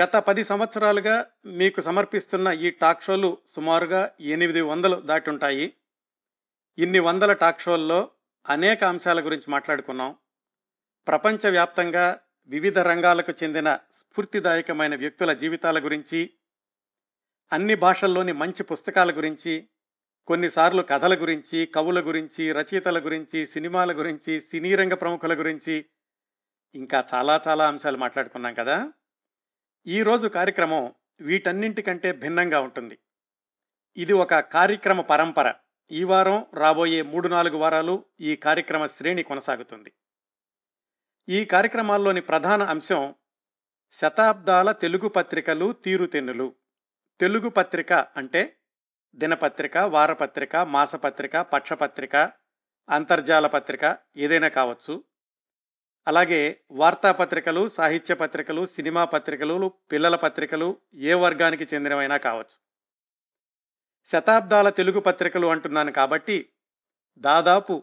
గత పది సంవత్సరాలుగా మీకు సమర్పిస్తున్న ఈ టాక్ షోలు సుమారుగా ఎనిమిది వందలు దాటి ఉంటాయి. ఇన్ని వందల టాక్ షోల్లో అనేక అంశాల గురించి మాట్లాడుకున్నాం. ప్రపంచవ్యాప్తంగా వివిధ రంగాలకు చెందిన స్ఫూర్తిదాయకమైన వ్యక్తుల జీవితాల గురించి అన్ని భాషల్లోని మంచి పుస్తకాల గురించి కొన్నిసార్లు కథల గురించి కవుల గురించి రచయితల గురించి సినిమాల గురించి సినీ రంగ ప్రముఖుల గురించి ఇంకా చాలా చాలా అంశాలు మాట్లాడుకున్నాం కదా. ఈరోజు కార్యక్రమం వీటన్నింటికంటే భిన్నంగా ఉంటుంది. ఇది ఒక కార్యక్రమ పరంపర. ఈ వారం రాబోయే మూడు నాలుగు వారాలు ఈ కార్యక్రమ శ్రేణి కొనసాగుతుంది. ఈ కార్యక్రమాల్లోని ప్రధాన అంశం శతాబ్దాల తెలుగు పత్రికలు తీరుతెన్నులు. తెలుగు పత్రిక అంటే దినపత్రిక వారపత్రిక మాసపత్రిక పక్షపత్రిక అంతర్జాల పత్రిక ఏదైనా కావచ్చు. అలాగే వార్తాపత్రికలు సాహిత్య పత్రికలు సినిమా పత్రికలు పిల్లల పత్రికలు ఏ వర్గానికి చెందినవైనా కావచ్చు. శతాబ్దాల తెలుగు పత్రికలు అంటున్నాను కాబట్టి దాదాపు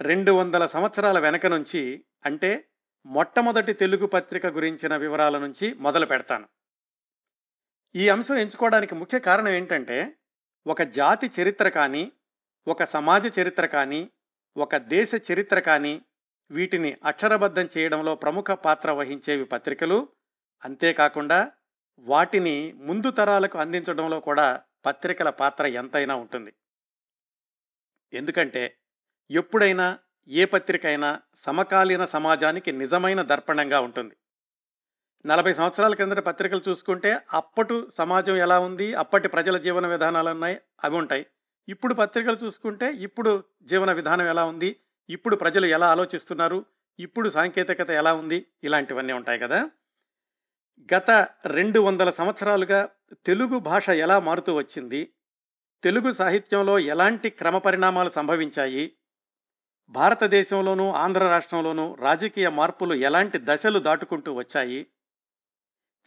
రెండు వందల సంవత్సరాల వెనక నుంచి అంటే మొట్టమొదటి తెలుగు పత్రిక గురించిన వివరాల నుంచి మొదలు పెడతాను. ఈ అంశం ఎంచుకోవడానికి ముఖ్య కారణం ఏంటంటే ఒక జాతి చరిత్ర కానీ ఒక సమాజ చరిత్ర కానీ ఒక దేశ చరిత్ర కానీ వీటిని అక్షరబద్ధం చేయడంలో ప్రముఖ పాత్ర వహించేవి పత్రికలు. అంతేకాకుండా వాటిని ముందు తరాలకు అందించడంలో కూడా పత్రికల పాత్ర ఎంతైనా ఉంటుంది. ఎందుకంటే ఎప్పుడైనా ఏ పత్రిక అయినా సమకాలీన సమాజానికి నిజమైన దర్పణంగా ఉంటుంది. నలభై సంవత్సరాల కిందట పత్రికలు చూసుకుంటే అప్పటి సమాజం ఎలా ఉంది అప్పటి ప్రజల జీవన విధానాలు ఉన్నాయి అవి ఉంటాయి. ఇప్పుడు పత్రికలు చూసుకుంటే ఇప్పుడు జీవన విధానం ఎలా ఉంది ఇప్పుడు ప్రజలు ఎలా ఆలోచిస్తున్నారు? ఇప్పుడు సాంకేతికత ఎలా ఉంది? ఇలాంటివన్నీ ఉంటాయి కదా. గత రెండు వందల సంవత్సరాలుగా తెలుగు భాష ఎలా మారుతూ వచ్చింది? తెలుగు సాహిత్యంలో ఎలాంటి క్రమ పరిణామాలు సంభవించాయి? భారతదేశంలోనూ ఆంధ్ర రాష్ట్రంలోనూ రాజకీయ మార్పులు ఎలాంటి దశలు దాటుకుంటూ వచ్చాయి?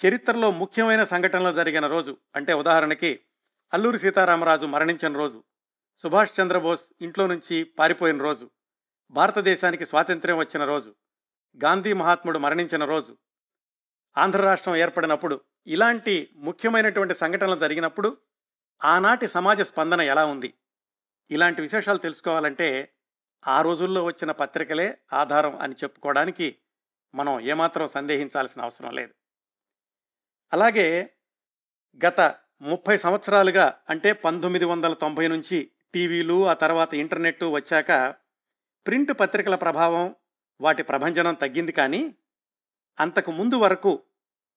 చరిత్రలో ముఖ్యమైన సంఘటనలు జరిగిన రోజు అంటే ఉదాహరణకి అల్లూరి సీతారామరాజు మరణించిన రోజు సుభాష్ చంద్రబోస్ ఇంట్లో నుంచి పారిపోయిన రోజు భారతదేశానికి స్వాతంత్ర్యం వచ్చిన రోజు గాంధీ మహాత్ముడు మరణించిన రోజు ఆంధ్ర రాష్ట్రం ఏర్పడినప్పుడు ఇలాంటి ముఖ్యమైనటువంటి సంఘటనలు జరిగినప్పుడు ఆనాటి సమాజ స్పందన ఎలా ఉంది? ఇలాంటి విశేషాలు తెలుసుకోవాలంటే ఆ రోజుల్లో వచ్చిన పత్రికలే ఆధారం అని చెప్పుకోవడానికి మనం ఏమాత్రం సందేహించాల్సిన అవసరం లేదు. అలాగే గత ముప్పై సంవత్సరాలుగా అంటే పంతొమ్మిది వందల తొంభై నుంచి టీవీలు ఆ తర్వాత ఇంటర్నెట్ వచ్చాక ప్రింట్ పత్రికల ప్రభావం వాటి ప్రభంజనం తగ్గింది కానీ అంతకు ముందు వరకు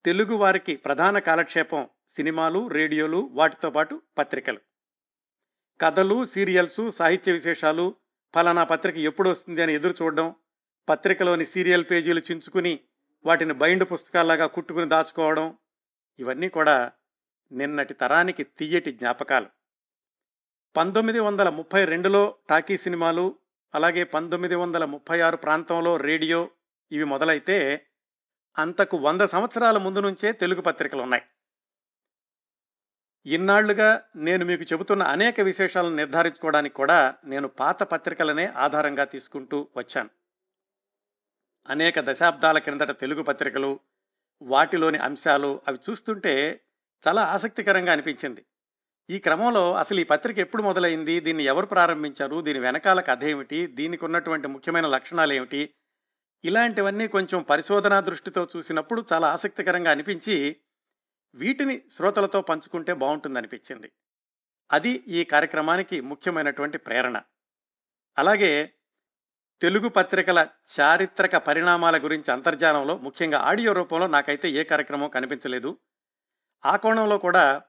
తెలుగువారికి ప్రధాన కాలక్షేపం సినిమాలు రేడియోలు వాటితో పాటు పత్రికలు. కథలు సీరియల్సు సాహిత్య విశేషాలు ఫలానా పత్రిక ఎప్పుడు వస్తుంది అని ఎదురు చూడడం పత్రికలోని సీరియల్ పేజీలు చించుకుని వాటిని బైండ్ పుస్తకాల్లాగా కుట్టుకుని దాచుకోవడం ఇవన్నీ కూడా నిన్నటి తరానికి తీయటి జ్ఞాపకాలు. పంతొమ్మిది వందల ముప్పై రెండులో టాకీ సినిమాలు అలాగే పంతొమ్మిది వందల ముప్పై ఆరు ప్రాంతంలో రేడియో ఇవి మొదలైతే అంతకు వంద సంవత్సరాల ముందు నుంచే తెలుగు పత్రికలు ఉన్నాయి. ఇన్నాళ్ళుగా నేను మీకు చెబుతున్న అనేక విశేషాలను నిర్ధారించుకోవడానికి కూడా నేను పాత పత్రికలనే ఆధారంగా తీసుకుంటూ వచ్చాను. అనేక దశాబ్దాల క్రిందట తెలుగు పత్రికలు వాటిలోని అంశాలు అవి చూస్తుంటే చాలా ఆసక్తికరంగా అనిపించింది. ఈ క్రమంలో అసలు ఈ పత్రిక ఎప్పుడు మొదలైంది? దీన్ని ఎవరు ప్రారంభించారు? దీని వెనకాల కథ ఏమిటి? దీనికి ఉన్నటువంటి ముఖ్యమైన లక్షణాలు ఏమిటి? ఇలాంటివన్నీ కొంచెం పరిశోధనా దృష్టితో చూసినప్పుడు చాలా ఆసక్తికరంగా అనిపించి వీటిని శ్రోతలతో పంచుకుంటే బాగుంటుందనిపించింది. అది ఈ కార్యక్రమానికి ముఖ్యమైనటువంటి ప్రేరణ. అలాగే తెలుగు పత్రికల చారిత్రక పరిణామాల గురించి అంతర్జాలంలో ముఖ్యంగా ఆడియో రూపంలో నాకైతే ఏ కార్యక్రమం కనిపించలేదు. ఆ కోణంలో కూడా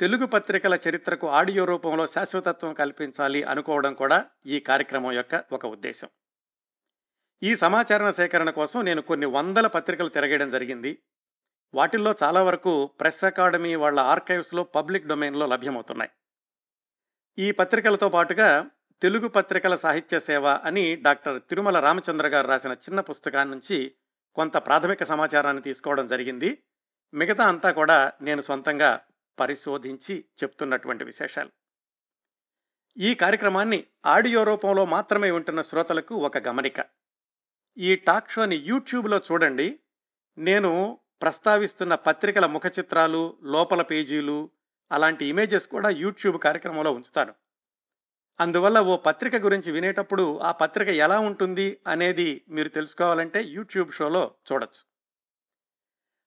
తెలుగు పత్రికల చరిత్రకు ఆడియో రూపంలో శాశ్వతత్వం కల్పించాలి అనుకోవడం కూడా ఈ కార్యక్రమం యొక్క ఒక ఉద్దేశం. ఈ సమాచార సేకరణ కోసం నేను కొన్ని వందల పత్రికలు తిరగడం జరిగింది. వాటిల్లో చాలా వరకు ప్రెస్ అకాడమీ వాళ్ళ ఆర్కైవ్స్లో పబ్లిక్ డొమైన్లో లభ్యమవుతున్నాయి. ఈ పత్రికలతో పాటుగా తెలుగు పత్రికల సాహిత్య సేవ అని డాక్టర్ తిరుమల రామచంద్ర గారు రాసిన చిన్న పుస్తకాన్ని నుంచి కొంత ప్రాథమిక సమాచారాన్ని తీసుకోవడం జరిగింది. మిగతా అంతా కూడా నేను సొంతంగా పరిశోధించి చెప్తున్నటువంటి విశేషాలు. ఈ కార్యక్రమాన్ని ఆడియో రూపంలో మాత్రమే ఉంటున్న శ్రోతలకు ఒక గమనిక. ఈ టాక్ షోని యూట్యూబ్లో చూడండి. నేను ప్రస్తావిస్తున్న పత్రికల ముఖ చిత్రాలు లోపల పేజీలు అలాంటి ఇమేజెస్ కూడా యూట్యూబ్ కార్యక్రమంలో ఉంచుతాను. అందువల్ల ఓ పత్రిక గురించి వినేటప్పుడు ఆ పత్రిక ఎలా ఉంటుంది అనేది మీరు తెలుసుకోవాలంటే యూట్యూబ్ షోలో చూడొచ్చు.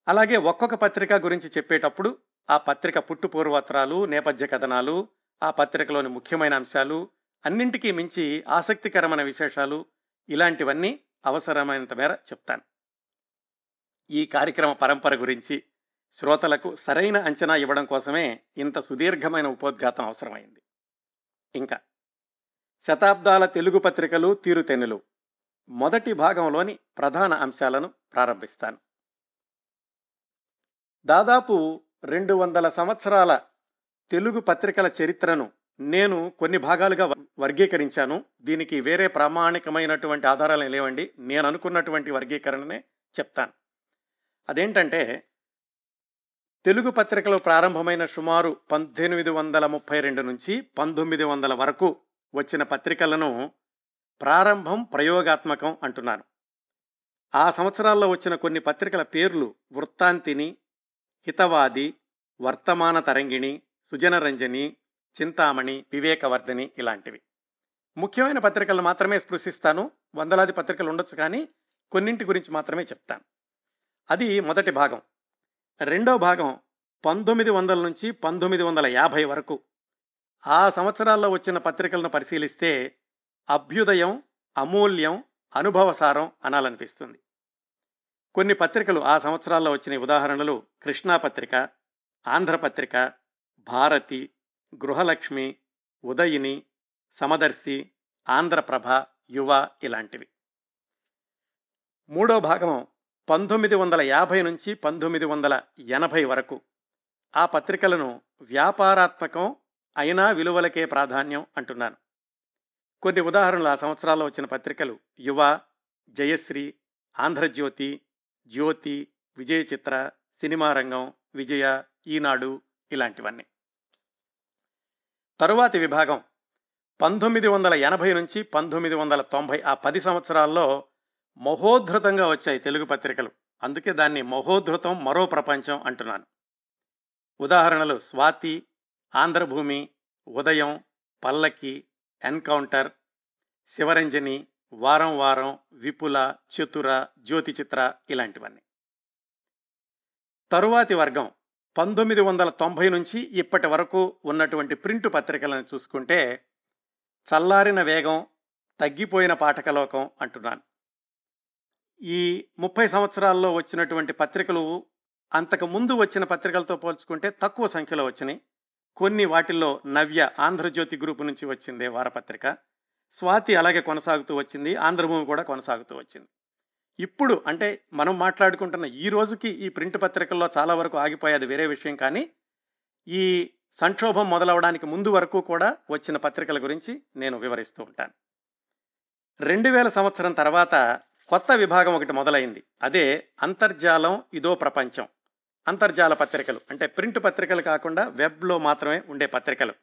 అలాగే ఒక్కొక్క పత్రిక గురించి చెప్పేటప్పుడు ఆ పత్రిక పుట్టు పూర్వత్రాలు నేపథ్య కథనాలు ఆ పత్రికలోని ముఖ్యమైన అంశాలు అన్నింటికీ మించి ఆసక్తికరమైన విశేషాలు ఇలాంటివన్నీ అవసరమైనంత మేర చెప్తాను. ఈ కార్యక్రమ పరంపర గురించి శ్రోతలకు సరైన అంచనా ఇవ్వడం కోసమే ఇంత సుదీర్ఘమైన ఉపోద్ఘాతం అవసరమైంది. ఇంకా శతాబ్దాల తెలుగు పత్రికలు తీరుతెన్నులు మొదటి భాగంలోని ప్రధాన అంశాలను ప్రారంభిస్తాను. దాదాపు రెండు వందల సంవత్సరాల తెలుగు పత్రికల చరిత్రను నేను కొన్ని భాగాలుగా వర్గీకరించాను. దీనికి వేరే ప్రామాణికమైనటువంటి ఆధారాలు లేవండి. నేను అనుకున్నటువంటి వర్గీకరణనే చెప్తాను. అదేంటంటే తెలుగు పత్రికలు ప్రారంభమైన సుమారు పద్దెనిమిది వందల ముప్పై రెండు నుంచి పంతొమ్మిది వందల వరకు వచ్చిన పత్రికలను ప్రారంభం ప్రయోగాత్మకం అంటున్నాను. ఆ సంవత్సరాల్లో వచ్చిన కొన్ని పత్రికల పేర్లు వృత్తాంతిని హితవాది వర్తమాన తరంగిణి సుజనరంజని చింతామణి వివేకవర్ధని ఇలాంటివి. ముఖ్యమైన పత్రికలు మాత్రమే స్పృశిస్తాను. వందలాది పత్రికలు ఉండొచ్చు కానీ కొన్నింటి గురించి మాత్రమే చెప్తాను. అది మొదటి భాగం. రెండో భాగం పంతొమ్మిది వందల నుంచి పంతొమ్మిది వందల యాభై వరకు. ఆ సంవత్సరాల్లో వచ్చిన పత్రికలను పరిశీలిస్తే అభ్యుదయం అమూల్యం అనుభవసారం అనాలనిపిస్తుంది. కొన్ని పత్రికలు ఆ సంవత్సరాల్లో వచ్చిన ఉదాహరణలు కృష్ణా పత్రిక ఆంధ్రపత్రిక భారతి గృహలక్ష్మి ఉదయిని సమదర్శి ఆంధ్రప్రభ యువ ఇలాంటివి. మూడో భాగం పంతొమ్మిది వందల యాభై నుంచి పంతొమ్మిది వందల ఎనభై వరకు. ఆ పత్రికలను వ్యాపారాత్మకం అయినా విలువలకే ప్రాధాన్యం అంటున్నాను. కొన్ని ఉదాహరణలు ఆ సంవత్సరాల్లో వచ్చిన పత్రికలు యువ జయశ్రీ ఆంధ్రజ్యోతి జ్యోతి విజయ చిత్ర సినిమా రంగం విజయ ఈనాడు ఇలాంటివన్నీ. తరువాతి విభాగం పంతొమ్మిది వందల ఎనభై నుంచి పంతొమ్మిది వందల తొంభై ఆ పది సంవత్సరాల్లో మహోద్ధృతంగా వచ్చాయి తెలుగు పత్రికలు. అందుకే దాన్ని మహోద్ధృతం మరో ప్రపంచం అంటున్నాను. ఉదాహరణలు స్వాతి ఆంధ్రభూమి ఉదయం పల్లకి ఎన్కౌంటర్ శివరంజని వారం వారం విపుల చతుర జ్యోతి చిత్ర ఇలాంటివన్నీ. తరువాతి వర్గం పంతొమ్మిది వందల తొంభై నుంచి ఇప్పటి వరకు ఉన్నటువంటి ప్రింట్ పత్రికలను చూసుకుంటే చల్లారిన వేగం తగ్గిపోయిన పాఠకలోకం అంటున్నాను. ఈ ముప్పై సంవత్సరాల్లో వచ్చినటువంటి పత్రికలు అంతకు ముందు వచ్చిన పత్రికలతో పోల్చుకుంటే తక్కువ సంఖ్యలో వచ్చినాయి. కొన్ని వాటిల్లో నవ్య ఆంధ్రజ్యోతి గ్రూపు నుంచి వచ్చిందే వారపత్రిక. స్వాతి అలాగే కొనసాగుతూ వచ్చింది ఆంధ్రభూమి కూడా కొనసాగుతూ వచ్చింది. ఇప్పుడు అంటే మనం మాట్లాడుకుంటున్న ఈ రోజుకి ఈ ప్రింట్ పత్రికల్లో చాలా వరకు ఆగిపోయేది వేరే విషయం కానీ ఈ సంక్షోభం మొదలవడానికి ముందు వరకు కూడా వచ్చిన పత్రికల గురించి నేను వివరిస్తూ ఉంటాను. రెండు వేల సంవత్సరం తర్వాత కొత్త విభాగం ఒకటి మొదలైంది. అదే అంతర్జాలం ఇదో ప్రపంచం. అంతర్జాల పత్రికలు అంటే ప్రింట్ పత్రికలు కాకుండా వెబ్లో మాత్రమే ఉండే పత్రికలు.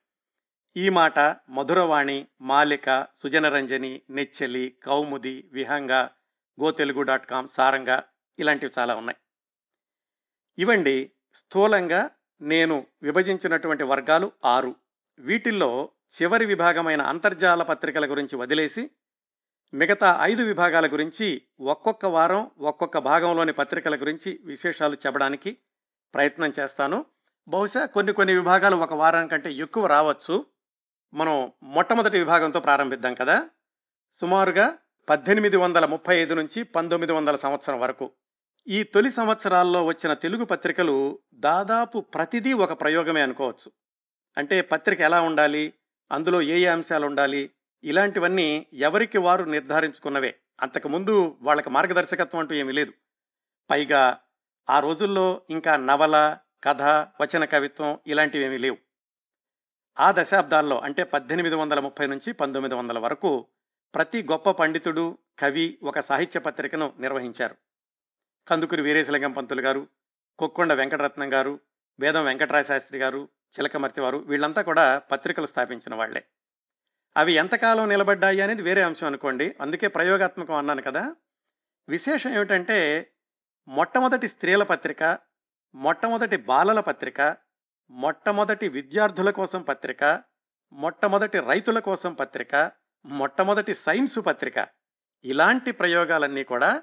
ఈ మాట Madhuravani Malika Sujanaranjani Nechcheli Kaumudi Vihanga go Telugu dot com Saranga ఇలాంటివి చాలా ఉన్నాయి. ఇవండి స్థూలంగా నేను విభజించినటువంటి వర్గాలు ఆరు. వీటిల్లో చివరి విభాగమైన అంతర్జాల పత్రికల గురించి వదిలేసి మిగతా ఐదు విభాగాల గురించి ఒక్కొక్క వారం ఒక్కొక్క భాగంలోని పత్రికల గురించి విశేషాలు చెప్పడానికి ప్రయత్నం చేస్తాను. బహుశా కొన్ని కొన్ని విభాగాలు ఒక వారం కంటే ఎక్కువ రావచ్చు. మనం మొట్టమొదటి విభాగంతో ప్రారంభిద్దాం కదా. సుమారుగా పద్దెనిమిది వందల ముప్పై ఐదు నుంచి పంతొమ్మిది వందల సంవత్సరం వరకు ఈ తొలి సంవత్సరాల్లో వచ్చిన తెలుగు పత్రికలు దాదాపు ప్రతిదీ ఒక ప్రయోగమే అనుకోవచ్చు. అంటే పత్రిక ఎలా ఉండాలి అందులో ఏ ఏ అంశాలు ఉండాలి ఇలాంటివన్నీ ఎవరికి వారు నిర్ధారించుకున్నవే. అంతకుముందు వాళ్ళకి మార్గదర్శకత్వం అంటూ ఏమీ లేదు. పైగా ఆ రోజుల్లో ఇంకా నవల కథ వచన కవిత్వం ఇలాంటివి ఏమీ లేవు. ఆ దశాబ్దాల్లో అంటే పద్దెనిమిది వందల ముప్పై నుంచి పంతొమ్మిది వందల వరకు ప్రతి గొప్ప పండితుడు కవి ఒక సాహిత్య పత్రికను నిర్వహించారు. కందుకూరి వీరేశలింగం పంతులు గారు కొక్కొండ వెంకటరత్నం గారు వేదం వెంకటరాయ శాస్త్రి గారు చిలకమర్తి వారు వీళ్ళంతా కూడా పత్రికలు స్థాపించిన వాళ్ళే అవి ఎంతకాలం నిలబడ్డాయి అనేది వేరే అంశం అనుకోండి. అందుకే ప్రయోగాత్మకం అన్నాను కదా. విశేషం ఏమిటంటే మొట్టమొదటి స్త్రీల పత్రిక మొట్టమొదటి బాలల పత్రిక మొట్టమొదటి విద్యార్థుల కోసం పత్రిక మొట్టమొదటి రైతుల కోసం పత్రిక మొట్టమొదటి సైన్స్ పత్రిక. ఇలాంటి ప్రయోగాలన్నీ కూడా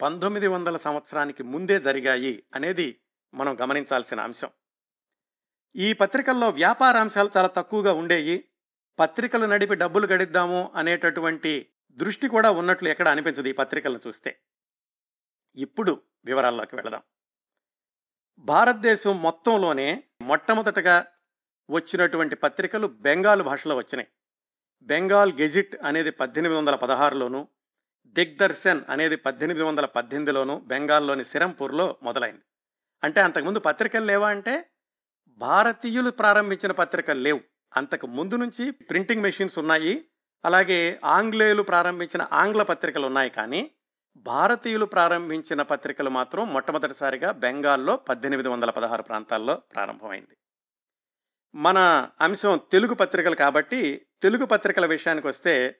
పంతొమ్మిది వందల సంవత్సరానికి ముందే జరిగాయి అనేది మనం గమనించాల్సిన అంశం. ఈ పత్రికల్లో వ్యాపార అంశాలు చాలా తక్కువగా ఉండేవి పత్రికలు నడిపి డబ్బులు గడిద్దాము అనేటటువంటి దృష్టి కూడా ఉన్నట్లు ఎక్కడ అనిపించదు ఈ పత్రికలను చూస్తే. ఇప్పుడు వివరాల్లోకి వెళదాం. భారతదేశం మొత్తంలోనే మొట్టమొదటగా వచ్చినటువంటి పత్రికలు బెంగాల్ భాషలో వచ్చినాయి. బెంగాల్ గెజిట్ అనేది పద్దెనిమిది వందల పదహారులోను దిగ్దర్శన్ అనేది పద్దెనిమిది వందల పద్దెనిమిదిలోను బెంగాల్లోని సిరంపూర్లో మొదలైంది. అంటే అంతకుముందు పత్రికలు లేవా అంటే భారతీయులు ప్రారంభించిన పత్రికలు లేవు. అంతకు ముందు నుంచి ప్రింటింగ్ మెషిన్స్ ఉన్నాయి అలాగే ఆంగ్లేయులు ప్రారంభించిన ఆంగ్ల పత్రికలు ఉన్నాయి కానీ భారతీయులు ప్రారంభించిన పత్రికలు మాత్రం మొట్టమొదటిసారిగా బెంగాల్లో పద్దెనిమిది వందల పదహారు ప్రాంతాల్లో ప్రారంభమైంది. మన అంశం తెలుగు పత్రికలు కాబట్టి తెలుగు పత్రికల విషయానికి వస్తే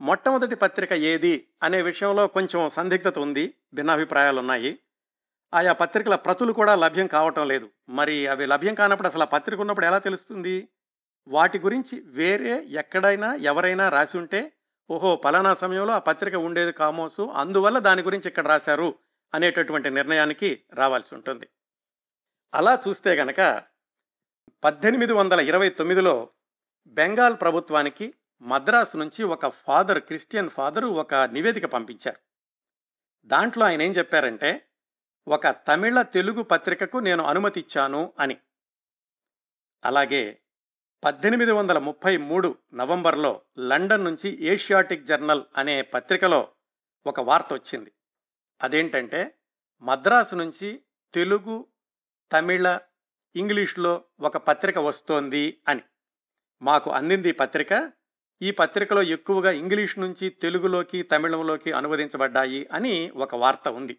మొట్టమొదటి పత్రిక ఏది అనే విషయంలో కొంచెం సందిగ్ధత ఉంది భిన్నాభిప్రాయాలు ఉన్నాయి. ఆయా పత్రికల ప్రతులు కూడా లభ్యం కావటం లేదు. మరి అవి లభ్యం కానప్పుడు అసలు ఆ పత్రిక ఉన్నప్పుడు ఎలా తెలుస్తుంది? వాటి గురించి వేరే ఎక్కడైనా ఎవరైనా రాసి ఉంటే ఓహో పలానా సమయంలో ఆ పత్రిక ఉండేది కామోసు అందువల్ల దాని గురించి ఇక్కడ రాశారు అనేటటువంటి నిర్ణయానికి రావాల్సి ఉంటుంది. అలా చూస్తే గనక పద్దెనిమిది వందల ఇరవై తొమ్మిదిలో బెంగాల్ ప్రభుత్వానికి మద్రాసు నుంచి ఒక ఫాదర్ క్రిస్టియన్ ఫాదరు ఒక నివేదిక పంపించారు. దాంట్లో ఆయన ఏం చెప్పారంటే ఒక తమిళ తెలుగు పత్రికకు నేను అనుమతి ఇచ్చాను అని. అలాగే పద్దెనిమిది వందల ముప్పై మూడు నవంబర్లో లండన్ నుంచి ఏషియాటిక్ జర్నల్ అనే పత్రికలో ఒక వార్త వచ్చింది. అదేంటంటే మద్రాసు నుంచి తెలుగు తమిళ ఇంగ్లీష్లో ఒక పత్రిక వస్తోంది అని. మాకు అందింది ఈ పత్రిక. ఈ పత్రికలో ఎక్కువగా ఇంగ్లీష్ నుంచి తెలుగులోకి తమిళంలోకి అనువదించబడ్డాయి అని ఒక వార్త ఉంది.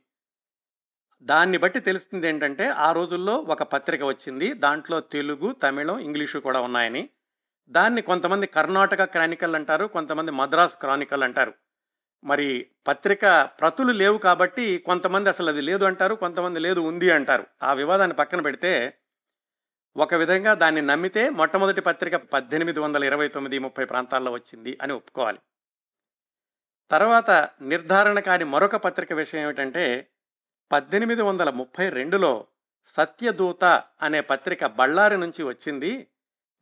దాన్ని బట్టి తెలుస్తుంది ఏంటంటే ఆ రోజుల్లో ఒక పత్రిక వచ్చింది. దాంట్లో తెలుగు తమిళం ఇంగ్లీషు కూడా ఉన్నాయని. దాన్ని కొంతమంది కర్ణాటక క్రానికల్ అంటారు కొంతమంది మద్రాస్ క్రానికల్ అంటారు. మరి పత్రిక ప్రతులు లేవు కాబట్టి కొంతమంది అసలు అది లేదు అంటారు కొంతమంది లేదు ఉంది అంటారు. ఆ వివాదాన్ని పక్కన పెడితే ఒక విధంగా దాన్ని నమ్మితే మొట్టమొదటి పత్రిక పద్దెనిమిది వందల ఇరవై తొమ్మిది ముప్పై ప్రాంతాల్లో వచ్చింది అని ఒప్పుకోవాలి. తర్వాత నిర్ధారణ కాని మరొక పత్రిక విషయం ఏమిటంటే పద్దెనిమిది వందల ముప్పై రెండులో సత్యదూత అనే పత్రిక బళ్ళారి నుంచి వచ్చింది.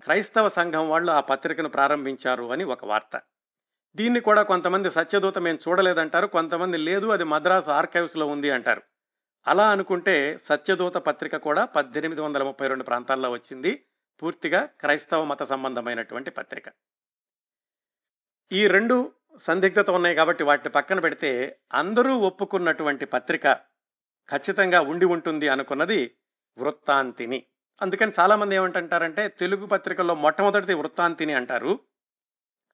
క్రైస్తవ సంఘం వాళ్ళు ఆ పత్రికను ప్రారంభించారు అని ఒక వార్త. దీన్ని కూడా కొంతమంది సత్యదూత మేము చూడలేదంటారు కొంతమంది లేదు అది మద్రాసు ఆర్కైవ్స్లో ఉంది అంటారు. అలా అనుకుంటే సత్యదూత పత్రిక కూడా పద్దెనిమిది వందల ముప్పై రెండు ప్రాంతాల్లో వచ్చింది. పూర్తిగా క్రైస్తవ మత సంబంధమైనటువంటి పత్రిక. ఈ రెండు సందిగ్ధత ఉన్నాయి కాబట్టి వాటిని పక్కన పెడితే అందరూ ఒప్పుకున్నటువంటి పత్రిక ఖచ్చితంగా ఉండి ఉంటుంది అనుకున్నది వృత్తాంతిని. అందుకని చాలామంది ఏమంటారంటే తెలుగు పత్రికల్లో మొట్టమొదటిది వృత్తాంతిని అంటారు.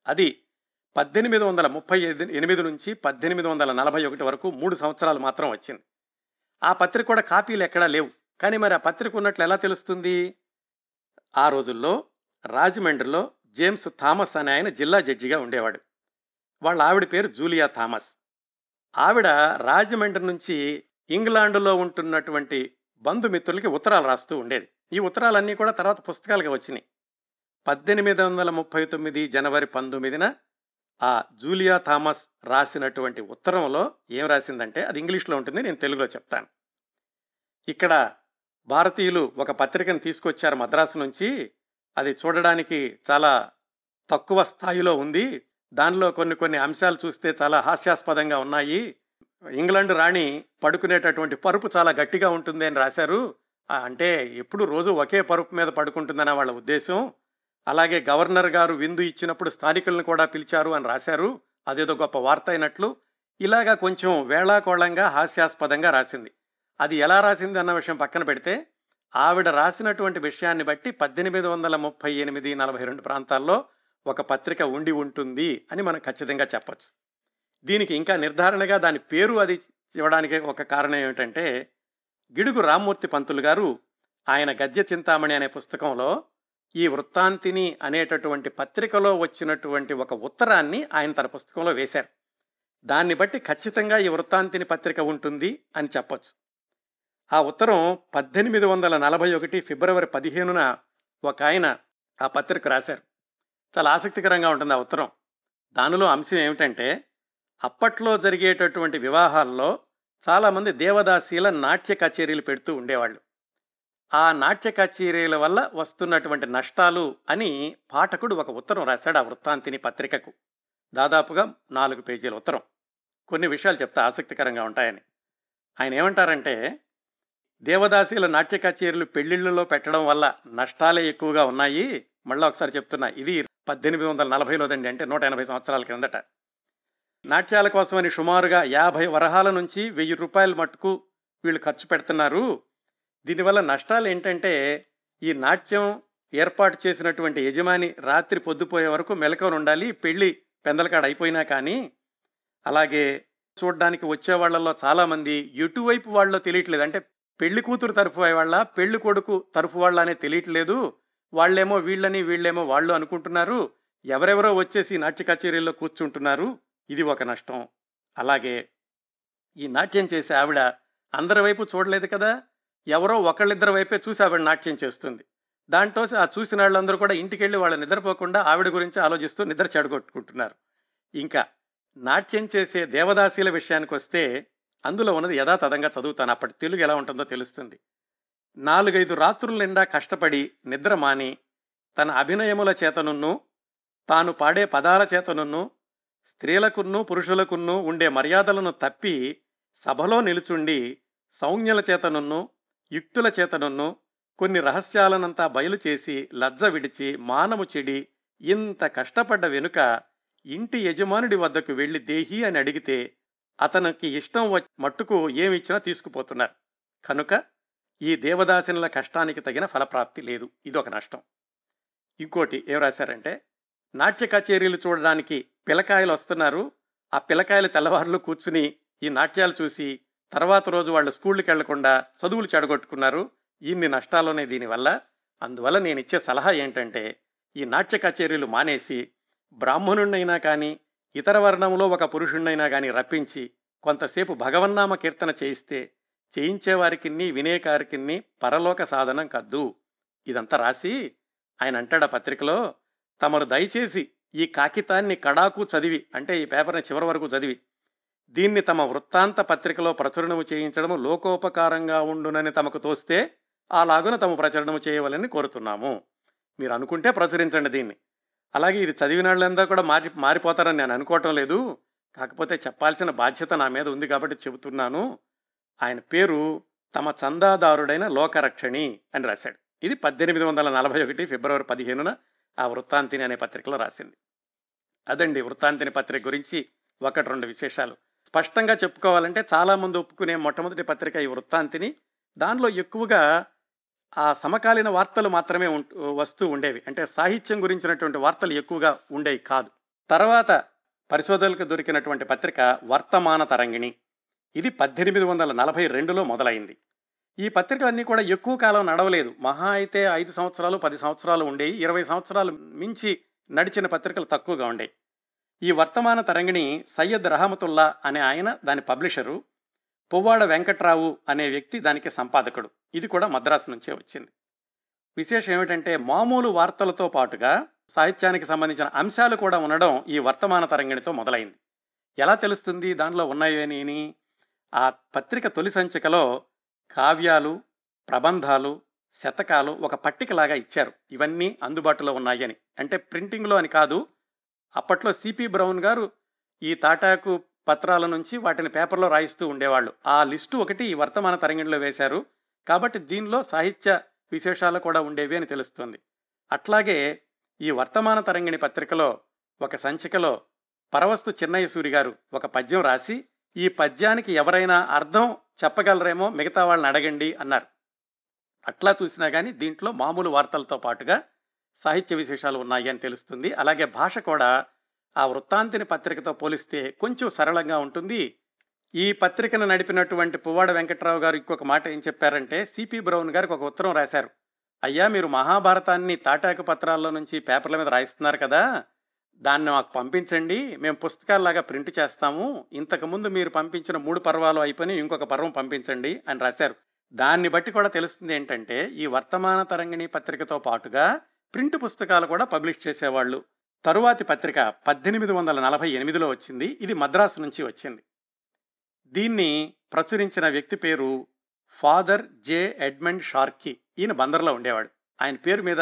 అది పద్దెనిమిది వందల ముప్పై ఎనిమిది నుంచి పద్దెనిమిది వందల నలభై ఒకటి వరకు మూడు సంవత్సరాలు మాత్రం వచ్చింది. ఆ పత్రిక కూడా కాపీలు ఎక్కడా లేవు. కానీ మరి ఆ పత్రిక ఉన్నట్లు ఎలా తెలుస్తుంది? ఆ రోజుల్లో రాజమండ్రిలో జేమ్స్ థామస్ అనే ఆయన జిల్లా జడ్జిగా ఉండేవాడు. వాళ్ళ ఆవిడ పేరు జూలియా థామస్. ఆవిడ రాజమండ్రి నుంచి ఇంగ్లాండులో ఉంటున్నటువంటి బంధుమిత్రులకి ఉత్తరాలు రాస్తూ ఉండేది. ఈ ఉత్తరాలన్నీ కూడా తర్వాత పుస్తకాలుగా వచ్చినాయి. పద్దెనిమిది వందల ముప్పై తొమ్మిది జనవరి పంతొమ్మిదిన ఆ జూలియా థామస్ రాసినటువంటి ఉత్తరంలో ఏం రాసిందంటే అది ఇంగ్లీష్లో ఉంటుంది నేను తెలుగులో చెప్తాను. ఇక్కడ భారతీయులు ఒక పత్రికను తీసుకొచ్చారు మద్రాసు నుంచి. అది చూడడానికి చాలా తక్కువ స్థాయిలో ఉంది. దానిలో కొన్ని కొన్ని అంశాలు చూస్తే చాలా హాస్యాస్పదంగా ఉన్నాయి. ఇంగ్లాండ్ రాణి పడుకునేటటువంటి పరుపు చాలా గట్టిగా ఉంటుంది అని రాశారు. అంటే ఎప్పుడు రోజు ఒకే పరుపు మీద పడుకుంటుందన్న వాళ్ళ ఉద్దేశం. అలాగే గవర్నర్ గారు విందు ఇచ్చినప్పుడు స్థానికులను కూడా పిలిచారు అని రాశారు. అదేదో గొప్ప వార్త అయినట్లు. ఇలాగా కొంచెం వేళాకోళంగా హాస్యాస్పదంగా రాసింది. అది ఎలా రాసింది అన్న విషయం పక్కన పెడితే ఆవిడ రాసినటువంటి విషయాన్ని బట్టి పద్దెనిమిది వందల ముప్పై ఎనిమిది నలభై రెండు ప్రాంతాల్లో ఒక పత్రిక ఉండి ఉంటుంది అని మనం ఖచ్చితంగా చెప్పచ్చు. దీనికి ఇంకా నిర్ధారణగా దాని పేరు అది ఇవ్వడానికి ఒక కారణం ఏమిటంటే గిడుగు రామ్మూర్తి పంతులు గారు ఆయన గద్య చింతామణి అనే పుస్తకంలో ఈ వృత్తాంతిని అనేటటువంటి పత్రికలో వచ్చినటువంటి ఒక ఉత్తరాన్ని ఆయన తన పుస్తకంలో వేశారు. దాన్ని బట్టి ఖచ్చితంగా ఈ వృత్తాంతిని పత్రిక ఉంటుంది అని చెప్పొచ్చు. ఆ ఉత్తరం పద్దెనిమిది వందల నలభై ఒకటి ఫిబ్రవరి పదిహేనున ఒక ఆయన ఆ పత్రిక రాశారు. చాలా ఆసక్తికరంగా ఉంటుంది ఆ ఉత్తరం. దానిలో అంశం ఏమిటంటే అప్పట్లో జరిగేటటువంటి వివాహాల్లో చాలామంది దేవదాసీల నాట్య కచేరీలు పెడుతూ ఉండేవాళ్ళు. ఆ నాట్య కచేరీల వల్ల వస్తున్నటువంటి నష్టాలు అని పాఠకుడు ఒక ఉత్తరం రాశాడు ఆ వృత్తాంతిని పత్రికకు. దాదాపుగా నాలుగు పేజీల ఉత్తరం. కొన్ని విషయాలు చెప్తే ఆసక్తికరంగా ఉంటాయని. ఆయన ఏమంటారంటే దేవదాసీల నాట్య కచేరీలు పెళ్ళిళ్ళలో పెట్టడం వల్ల నష్టాలే ఎక్కువగా ఉన్నాయి. మళ్ళీ ఒకసారి చెప్తున్నా ఇది పద్దెనిమిది వందల నలభైలోదండి అంటే నూట ఎనభై సంవత్సరాల క్రిందట నాట్యాల కోసమని సుమారుగా యాభై వరహాల నుంచి వెయ్యి రూపాయల మట్టుకు వీళ్ళు ఖర్చు పెడుతున్నారు. దీనివల్ల నష్టాలు ఏంటంటే ఈ నాట్యం ఏర్పాటు చేసినటువంటి యజమాని రాత్రి పొద్దుపోయే వరకు మెలకొని ఉండాలి పెళ్ళి పెందలకాడ అయిపోయినా కానీ. అలాగే చూడడానికి వచ్చే వాళ్ళల్లో చాలామంది ఎటువైపు వాళ్ళో తెలియట్లేదు. అంటే పెళ్ళి కూతురు తరఫు వాళ్ళ పెళ్ళి కొడుకు తరఫు వాళ్ళ అనే తెలియట్లేదు. వాళ్ళేమో వీళ్ళని వీళ్ళేమో వాళ్ళు అనుకుంటున్నారు. ఎవరెవరో వచ్చేసి నాట్య కచేరీల్లో కూర్చుంటున్నారు. ఇది ఒక నష్టం. అలాగే ఈ నాట్యం చేసే ఆవిడ అందరి వైపు చూడలేదు కదా? ఎవరో ఒకళ్ళిద్దరి వైపే చూసి ఆవిడ నాట్యం చేస్తుంది. దాంట్లో ఆ చూసిన వాళ్ళందరూ కూడా ఇంటికి వెళ్ళి వాళ్ళు నిద్రపోకుండా ఆవిడ గురించి ఆలోచిస్తూ నిద్ర చెడగొట్టుకుంటున్నారు. ఇంకా నాట్యం చేసే దేవదాసీల విషయానికి వస్తే అందులో ఉన్నది యథాతథంగా చదువుతాను. అప్పటి తెలుగు ఎలా ఉంటుందో తెలుస్తుంది. నాలుగైదు రాత్రుల నిండా కష్టపడి నిద్ర మాని తన అభినయముల చేతనున్ను తాను పాడే పదాల చేతనున్ను స్త్రీలకున్ను పురుషులకున్ను ఉండే మర్యాదలను తప్పి సభలో నిలుచుండి సౌజ్ఞల చేతనున్ను యుక్తుల చేతనున్ను కొన్ని రహస్యాలనంతా బయలు చేసి లజ్జ విడిచి మానము చెడి ఇంత కష్టపడ్డ వెనుక ఇంటి యజమానుడి వద్దకు వెళ్ళి దేహి అని అడిగితే అతనికి ఇష్టం మట్టుకు ఏమిచ్చినా తీసుకుపోతున్నారు. కనుక ఈ దేవదాసినుల కష్టానికి తగిన ఫలప్రాప్తి లేదు. ఇదొక నష్టం. ఇంకోటి ఏం రాశారంటే నాట్య కచేరీలు చూడడానికి పిల్లకాయలు వస్తున్నారు. ఆ పిల్లకాయలు తెల్లవారులు కూర్చుని ఈ నాట్యాలు చూసి తర్వాత రోజు వాళ్ళు స్కూళ్ళకి వెళ్ళకుండా చదువులు చెడగొట్టుకున్నారు. ఇన్ని నష్టాలున్నాయి దీనివల్ల. అందువల్ల నేను ఇచ్చే సలహా ఏంటంటే ఈ నాట్య కచేరీలు మానేసి బ్రాహ్మణుణ్ణైనా కానీ ఇతర వర్ణంలో ఒక పురుషుణ్ణైనా కానీ రప్పించి కొంతసేపు భగవన్నామ కీర్తన చేయిస్తే చేయించేవారికిన్ని వినేకారికిన్ని పరలోక సాధనం కద్దు. ఇదంతా రాసి ఆయన అంటాడు ఆ పత్రికలో? తమరు దయచేసి ఈ కాగితాన్ని కడాకు చదివి అంటే ఈ పేపర్ని చివరి వరకు చదివి. దీన్ని తమ వృత్తాంత పత్రికలో ప్రచురణము చేయించడము లోకోపకారంగా ఉండునని తమకు తోస్తే అలాగున తమ ప్రచురణము చేయవలని కోరుతున్నాము. మీరు అనుకుంటే ప్రచురించండి దీన్ని. అలాగే ఇది చదివిన వాళ్ళందరూ కూడా మారి మారిపోతారని నేను అనుకోవటం లేదు. కాకపోతే చెప్పాల్సిన బాధ్యత నా మీద ఉంది కాబట్టి చెబుతున్నాను. ఆయన పేరు తమ చందాదారుడైన లోకరక్షణి అని రాశాడు. ఇది పద్దెనిమిది వందల నలభై ఒకటి ఫిబ్రవరి పదిహేనున ఆ వృత్తాంతిని అనే పత్రికలో రాసింది. అదండి వృత్తాంతిని పత్రిక గురించి ఒకటి రెండు విశేషాలు. స్పష్టంగా చెప్పుకోవాలంటే చాలామంది ఒప్పుకునే మొట్టమొదటి పత్రిక ఈ వృత్తాంతిని. దానిలో ఎక్కువగా ఆ సమకాలీన వార్తలు మాత్రమే వస్తూ ఉండేవి. అంటే సాహిత్యం గురించినటువంటి వార్తలు ఎక్కువగా ఉండేవి కాదు. తర్వాత పరిశోధనలకు దొరికినటువంటి పత్రిక వర్తమాన తరంగిణి. ఇది పద్దెనిమిది వందల నలభై రెండులో మొదలైంది. ఈ పత్రికలన్నీ కూడా ఎక్కువ కాలం నడవలేదు. మహా అయితే ఐదు సంవత్సరాలు పది సంవత్సరాలు ఉండేవి. ఇరవై సంవత్సరాలు మించి నడిచిన పత్రికలు తక్కువగా ఉండేవి ఈ వర్తమాన తరంగిణి సయ్యద్ రహమతుల్లా అనే ఆయన దాని పబ్లిషరు పువ్వాడ వెంకట్రావు అనే వ్యక్తి దానికి సంపాదకుడు. ఇది కూడా మద్రాసు నుంచే వచ్చింది. విశేషం ఏమిటంటే మామూలు వార్తలతో పాటుగా సాహిత్యానికి సంబంధించిన అంశాలు కూడా ఉండడం ఈ వర్తమాన తరంగిణితో మొదలైంది. ఎలా తెలుస్తుంది? దానిలో ఉన్నాయని ఆ పత్రిక తొలి సంచికలో కావ్యాలు ప్రబంధాలు శతకాలు ఒక పట్టికలాగా ఇచ్చారు. ఇవన్నీ అందుబాటులో ఉన్నాయని. అంటే ప్రింటింగ్లో అని కాదు అప్పట్లో సిపి బ్రౌన్ గారు ఈ తాటాకు పత్రాల నుంచి వాటిని పేపర్లో రాయిస్తూ ఉండేవాళ్ళు. ఆ లిస్టు ఒకటి ఈ వర్తమాన తరంగంలో వేశారు. కాబట్టి దీనిలో సాహిత్య విశేషాలు కూడా ఉండేవి అని తెలుస్తుంది. అట్లాగే ఈ వర్తమాన తరంగిణి పత్రికలో ఒక సంచికలో పరవస్తు చిన్నయ్య సూరి గారు ఒక పద్యం రాసి ఈ పద్యానికి ఎవరైనా అర్థం చెప్పగలరేమో మిగతా వాళ్ళని అడగండి అన్నారు. అట్లా చూసినా కానీ దీంట్లో మామూలు వార్తలతో పాటుగా సాహిత్య విశేషాలు ఉన్నాయి అని తెలుస్తుంది. అలాగే భాష కూడా ఆ వృత్తాంతిని పత్రికతో పోలిస్తే కొంచెం సరళంగా ఉంటుంది. ఈ పత్రికను నడిపినటువంటి పువ్వాడ వెంకట్రావు గారు ఇంకొక మాట ఏం చెప్పారంటే సిపి బ్రౌన్ గారికి ఒక ఉత్తరం రాశారు. అయ్యా మీరు మహాభారతాన్ని తాటాకు పత్రాల్లో నుంచి పేపర్ల మీద రాయిస్తున్నారు కదా. దాన్ని మాకు పంపించండి. మేము పుస్తకాల్లాగా ప్రింట్ చేస్తాము. ఇంతకుముందు మీరు పంపించిన మూడు పర్వాలు అయిపోయి ఇంకొక పర్వం పంపించండి అని రాశారు. దాన్ని బట్టి కూడా తెలుస్తుంది ఏంటంటే ఈ వర్తమాన తరంగిణి పత్రికతో పాటుగా ప్రింట్ పుస్తకాలు కూడా పబ్లిష్ చేసేవాళ్ళు. తరువాతి పత్రిక పద్దెనిమిది వందల నలభై ఎనిమిదిలో వచ్చింది. ఇది మద్రాసు నుంచి వచ్చింది. దీన్ని ప్రచురించిన వ్యక్తి పేరు ఫాదర్ జే ఎడ్మండ్ షార్కీ. ఈయన బందర్లో ఉండేవాడు. ఆయన పేరు మీద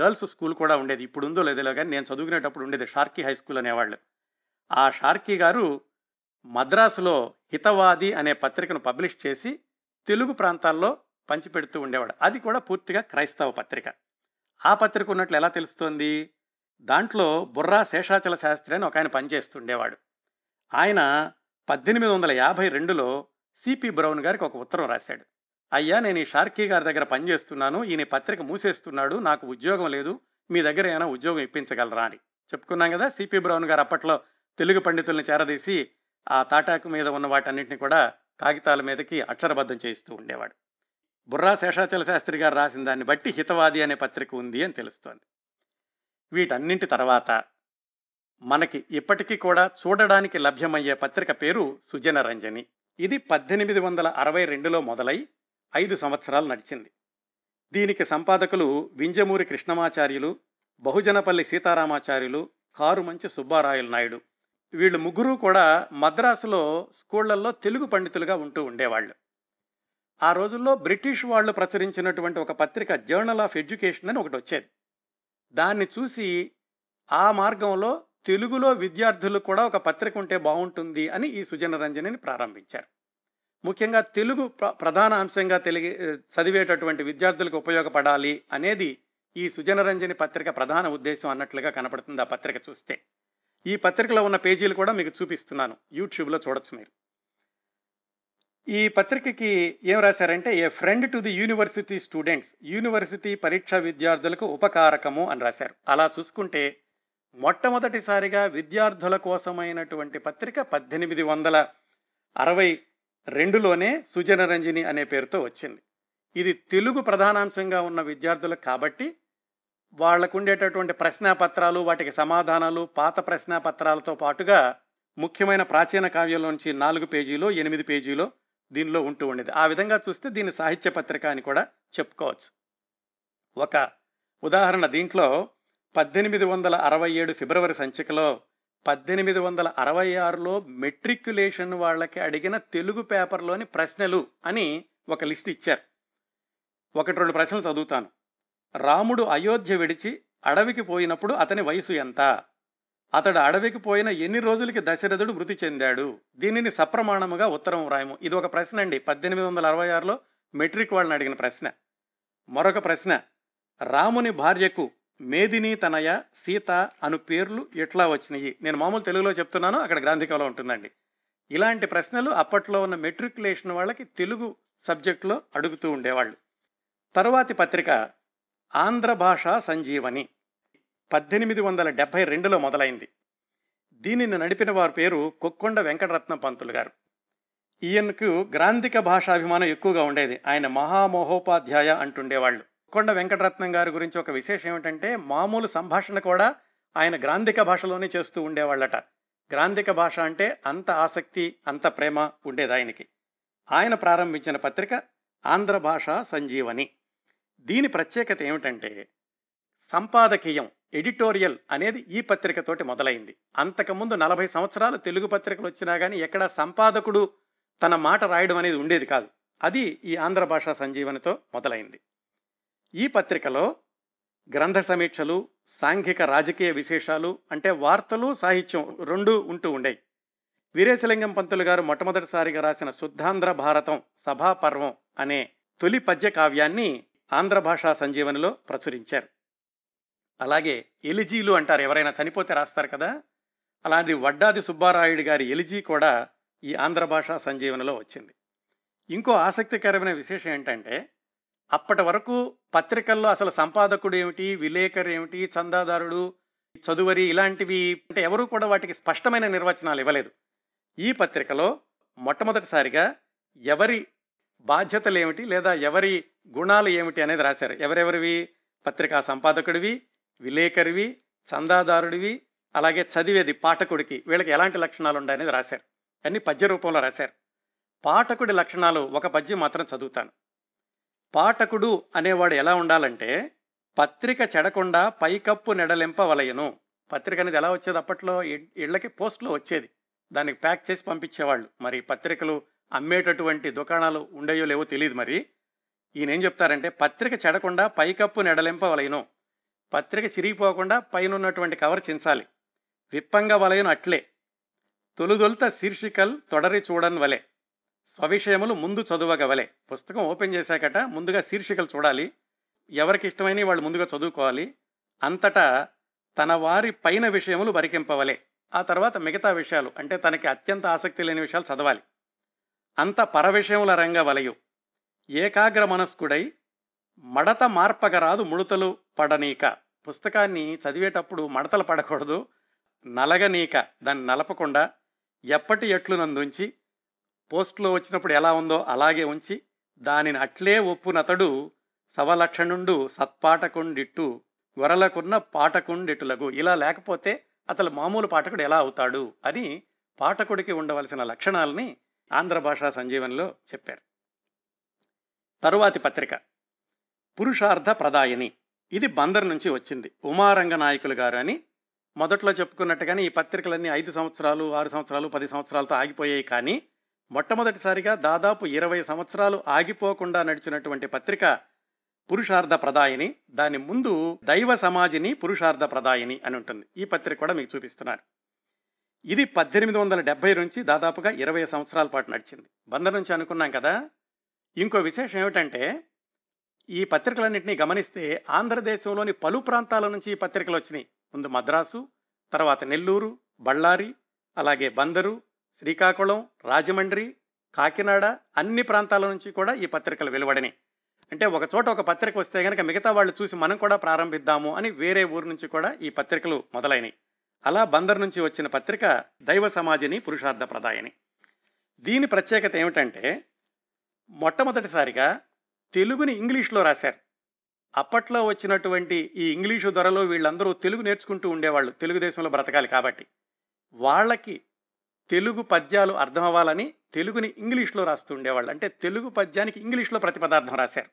గర్ల్స్ స్కూల్ కూడా ఉండేది. ఇప్పుడు ఉందో లేదో కానీ నేను చదువుకునేటప్పుడు ఉండేది షార్కీ హై స్కూల్ అనేవాళ్ళు. ఆ షార్కీ గారు మద్రాసులో హితవాది అనే పత్రికను పబ్లిష్ చేసి తెలుగు ప్రాంతాల్లో పంచిపెడుతూ ఉండేవాడు. అది కూడా పూర్తిగా క్రైస్తవ పత్రిక. ఆ పత్రిక ఉన్నట్లు ఎలా తెలుస్తోంది? దాంట్లో బుర్రా శేషాచల శాస్త్రి అని ఒక ఆయన పనిచేస్తుండేవాడు ఆయన పద్దెనిమిది వందల యాభై రెండులో సిపి బ్రౌన్ గారికి ఒక ఉత్తరం రాశాడు. అయ్యా నేను ఈ షార్కీ గారి దగ్గర పనిచేస్తున్నాను ఈయన పత్రిక మూసేస్తున్నాడు నాకు ఉద్యోగం లేదు మీ దగ్గర ఏమైనా ఉద్యోగం ఇప్పించగలరా అని. చెప్పుకున్నాం కదా సిపి బ్రౌన్ గారు అప్పట్లో తెలుగు పండితుల్ని చేరదీసి ఆ తాటాకు మీద ఉన్న వాటన్నింటినీ కూడా కాగితాల మీదకి అక్షరబద్ధం చేయిస్తూ ఉండేవాడు. బుర్రా శేషాచల శాస్త్రి గారు రాసిన దాన్ని బట్టి హితవాది అనే పత్రిక ఉంది అని తెలుస్తోంది. వీటన్నింటి తర్వాత మనకి ఇప్పటికీ కూడా చూడడానికి లభ్యమయ్యే పత్రిక పేరు సుజనరంజని. ఇది పద్దెనిమిది వందల అరవై రెండులో మొదలై ఐదు సంవత్సరాలు నడిచింది. దీనికి సంపాదకులు వింజమూరి కృష్ణమాచార్యులు బహుజనపల్లి సీతారామాచార్యులు కారుమంచి సుబ్బారాయులు నాయుడు. వీళ్ళు ముగ్గురు కూడా మద్రాసులో స్కూళ్ళలో తెలుగు పండితులుగా ఉంటూ ఉండేవాళ్ళు. ఆ రోజుల్లో బ్రిటిష్ వాళ్ళు ప్రచురించినటువంటి ఒక పత్రిక జర్నల్ ఆఫ్ ఎడ్యుకేషన్ అని ఒకటి వచ్చేది. దాన్ని చూసి ఆ మార్గంలో తెలుగులో విద్యార్థులు కూడా ఒక పత్రిక ఉంటే బాగుంటుంది అని ఈ సుజన రంజనిని ప్రారంభించారు. ముఖ్యంగా తెలుగు ప్ర ప్రధాన అంశంగా తెలిగి చదివేటటువంటి విద్యార్థులకు ఉపయోగపడాలి అనేది ఈ సుజనరంజని పత్రిక ప్రధాన ఉద్దేశం అన్నట్లుగా కనపడుతుంది ఆ పత్రిక చూస్తే. ఈ పత్రికలో ఉన్న పేజీలు కూడా మీకు చూపిస్తున్నాను. యూట్యూబ్లో చూడొచ్చు మీరు. ఈ పత్రికకి ఏం రాశారంటే a friend to the university students university పరీక్ష విద్యార్థులకు ఉపకారకము అని రాశారు. అలా చూసుకుంటే మొట్టమొదటిసారిగా విద్యార్థుల కోసమైనటువంటి పత్రిక పద్దెనిమిది వందల అరవై రెండులోనే సుజనరంజని అనే పేరుతో వచ్చింది. ఇది తెలుగు ప్రధానాంశంగా ఉన్న విద్యార్థులకు కాబట్టి వాళ్ళకు ఉండేటటువంటి ప్రశ్నాపత్రాలు వాటికి సమాధానాలు పాత ప్రశ్నాపత్రాలతో పాటుగా ముఖ్యమైన ప్రాచీన కావ్యంలోంచి నాలుగు పేజీలో ఎనిమిది పేజీలో దీనిలో ఉంటూ ఉండేది. ఆ విధంగా చూస్తే దీన్ని సాహిత్య పత్రిక అని కూడా చెప్పుకోవచ్చు. ఒక ఉదాహరణ దీంట్లో పద్దెనిమిది వందల అరవై ఏడు ఫిబ్రవరి సంచికలో పద్దెనిమిది వందల అరవై ఆరులో మెట్రిక్యులేషన్ వాళ్ళకి అడిగిన తెలుగు పేపర్లోని ప్రశ్నలు అని ఒక లిస్ట్ ఇచ్చారు. ఒకటి రెండు ప్రశ్నలు చదువుతాను. రాముడు అయోధ్య విడిచి అడవికి పోయినప్పుడు అతని వయసు ఎంత? అతడు అడవికి పోయిన ఎన్ని రోజులకి దశరథుడు మృతి చెందాడు? దీనిని సప్రమాణముగా ఉత్తరం వ్రాయము. ఇది ఒక ప్రశ్న అండి. పద్దెనిమిది వందల అరవై ఆరులో మెట్రిక్ వాళ్ళని అడిగిన ప్రశ్న. మరొక ప్రశ్న. రాముని భార్యకు మేదిని తనయ సీత అను పేర్లు ఎట్లా వచ్చినాయి? నేను మామూలు తెలుగులో చెప్తున్నాను అక్కడ గ్రాంధికంలో ఉంటుందండి. ఇలాంటి ప్రశ్నలు అప్పట్లో ఉన్న మెట్రికులేషన్ వాళ్ళకి తెలుగు సబ్జెక్టులో అడుగుతూ ఉండేవాళ్ళు. తరువాతి పత్రిక ఆంధ్ర భాష సంజీవని పద్దెనిమిది వందల డెబ్భై రెండులో మొదలైంది. దీనిని నడిపిన వారి పేరు కొక్కొండ వెంకటరత్న పంతులు గారు. ఈయనకు గ్రాంధిక భాషాభిమానం ఎక్కువగా ఉండేది. ఆయన మహామోహోపాధ్యాయ అంటుండేవాళ్ళు. కొండ వెంకటరత్నం గారి గురించి ఒక విశేషం ఏమిటంటే మామూలు సంభాషణ కూడా ఆయన గ్రాంధిక భాషలోనే చేస్తూ ఉండేవాళ్ళట. గ్రాంధిక భాష అంటే అంత ఆసక్తి అంత ప్రేమ ఉండేది ఆయనకి. ఆయన ప్రారంభించిన పత్రిక ఆంధ్ర భాష సంజీవని. దీని ప్రత్యేకత ఏమిటంటే సంపాదకీయం ఎడిటోరియల్ అనేది ఈ పత్రికతోటి మొదలైంది. అంతకుముందు నలభై సంవత్సరాలు తెలుగు పత్రికలు వచ్చినా కానీ ఎక్కడ సంపాదకుడు తన మాట రాయడం అనేది ఉండేది కాదు. అది ఈ ఆంధ్ర భాషా సంజీవనితో మొదలైంది. ఈ పత్రికలో గ్రంథ సమీక్షలు సాంఘిక రాజకీయ విశేషాలు అంటే వార్తలు సాహిత్యం రెండూ ఉంటూ ఉండేవి వీరేశలింగం పంతులు గారు మొట్టమొదటిసారిగా రాసిన శుద్ధాంధ్ర భారతం సభాపర్వం అనే తొలి పద్య కావ్యాన్ని ఆంధ్ర భాషా సంజీవనిలో ప్రచురించారు. అలాగే ఎలిజీలు అంటారు ఎవరైనా చనిపోతే రాస్తారు కదా? అలాంటి వడ్డాది సుబ్బారాయుడు గారి ఎలిజీ కూడా ఈ ఆంధ్ర భాషా సంజీవనిలో వచ్చింది. ఇంకో ఆసక్తికరమైన విశేషం ఏంటంటే అప్పటి వరకు పత్రికల్లో అసలు సంపాదకుడు ఏమిటి విలేకరు ఏమిటి చందాదారుడు చదువరి ఇలాంటివి అంటే ఎవరూ కూడా వాటికి స్పష్టమైన నిర్వచనాలు ఇవ్వలేదు. ఈ పత్రికలో మొట్టమొదటిసారిగా ఎవరి బాధ్యతలు ఏమిటి లేదా ఎవరి గుణాలు ఏమిటి అనేది రాశారు. ఎవరెవరివి? పత్రికా సంపాదకుడివి విలేకరివి చందాదారుడివి అలాగే చదివేది పాఠకుడికి. వీళ్ళకి ఎలాంటి లక్షణాలు ఉన్నాయనేది రాశారు. అన్ని పద్య రూపంలో రాశారు. పాఠకుడి లక్షణాలు ఒక పద్యం మాత్రం చదువుతాను. పాఠకుడు అనేవాడు ఎలా ఉండాలంటే పత్రిక చెడకుండా పైకప్పు నెడలింపవలయను పత్రిక అనేది ఎలా వచ్చేది అప్పట్లో? ఇళ్ళకి పోస్ట్లో వచ్చేది. దానికి ప్యాక్ చేసి పంపించేవాళ్ళు. మరి పత్రికలు అమ్మేటటువంటి దుకాణాలు ఉండేయో లేవో తెలియదు మరి. ఈయన ఏం చెప్తారంటే పత్రిక చెడకుండా పైకప్పు నెడలింపవలయను పత్రిక చిరిగిపోకుండా పైన ఉన్నటువంటి కవర్ చించాలి. విప్పంగ వలయను అట్లే. తొలుదొలుత శీర్షికల్ తొడరి చూడన్ వలె. స్వవిషయములు ముందు చదువగవలే. పుస్తకం ఓపెన్ చేశాకట ముందుగా శీర్షికలు చూడాలి. ఎవరికి ఇష్టమైన వాళ్ళు ముందుగా చదువుకోవాలి. అంతటా తన వారి పైన విషయములు బరికింపవలే. ఆ తర్వాత మిగతా విషయాలు అంటే తనకి అత్యంత ఆసక్తి లేని విషయాలు చదవాలి. అంత పరవిషయముల రంగ వలయు. ఏకాగ్ర మనస్కుడై మడత మార్పగరాదు ముడతలు పడనీక. పుస్తకాన్ని చదివేటప్పుడు మడతలు పడకూడదు. నలగనీక. దాన్ని నలపకుండా ఎప్పటి ఎట్లు నందుంచి పోస్ట్లో వచ్చినప్పుడు ఎలా ఉందో అలాగే ఉంచి దానిని అట్లే ఒప్పునతడు సవలక్షణుండు సత్పాటకుండిట్టు గొరలకున్న పాఠకుండిటులకు ఇలా లేకపోతే అతను మామూలు పాఠకుడు ఎలా అవుతాడు అని పాఠకుడికి ఉండవలసిన లక్షణాలని ఆంధ్ర భాషా సంజీవనిలో చెప్పారు. తరువాతి పత్రిక. పురుషార్థ ప్రదాయని. ఇది బందర్ నుంచి వచ్చింది. ఉమారంగ నాయకులు గారు అని మొదట్లో చెప్పుకున్నట్టుగానే ఈ పత్రికలన్నీ ఐదు సంవత్సరాలు ఆరు సంవత్సరాలు పది సంవత్సరాలతో ఆగిపోయాయి కానీ మొట్టమొదటిసారిగా దాదాపు ఇరవై సంవత్సరాలు ఆగిపోకుండా నడిచినటువంటి పత్రిక పురుషార్థ ప్రదాయిని దాని ముందు దైవ సమాజిని పురుషార్థ ప్రదాయిని అని ఉంటుంది. ఈ పత్రిక కూడా మీకు చూపిస్తున్నారు. ఇది పద్దెనిమిది వందల డెబ్బై నుంచి దాదాపుగా ఇరవై సంవత్సరాల పాటు నడిచింది. బందర్ నుంచి అనుకున్నాం కదా? ఇంకో విశేషం ఏమిటంటే ఈ పత్రికలన్నింటినీ గమనిస్తే ఆంధ్రదేశంలోని పలు ప్రాంతాల నుంచి ఈ పత్రికలు వచ్చినాయి. ముందు మద్రాసు తర్వాత నెల్లూరు బళ్ళారి అలాగే బందరు శ్రీకాకుళం రాజమండ్రి కాకినాడ అన్ని ప్రాంతాల నుంచి కూడా ఈ పత్రికలు వెలువడినాయి. అంటే ఒక చోట ఒక పత్రిక వస్తే కనుక మిగతా వాళ్ళు చూసి మనం కూడా ప్రారంభిద్దాము అని వేరే ఊరు నుంచి కూడా ఈ పత్రికలు మొదలైనవి అలా బందర్ నుంచి వచ్చిన పత్రిక దైవ సమాజిని పురుషార్థ ప్రదాయని దీని ప్రత్యేకత ఏమిటంటే మొట్టమొదటిసారిగా తెలుగుని ఇంగ్లీష్లో రాశారు. అప్పట్లో వచ్చినటువంటి ఈ ఇంగ్లీషు ధరలో వీళ్ళందరూ తెలుగు నేర్చుకుంటూ ఉండేవాళ్ళు తెలుగుదేశంలో బ్రతకాలి కాబట్టి. వాళ్ళకి తెలుగు పద్యాలు అర్థమవ్వాలని తెలుగుని ఇంగ్లీష్లో రాస్తూ ఉండేవాళ్ళు. అంటే తెలుగు పద్యానికి ఇంగ్లీష్లో ప్రతిపదార్థం రాశారు.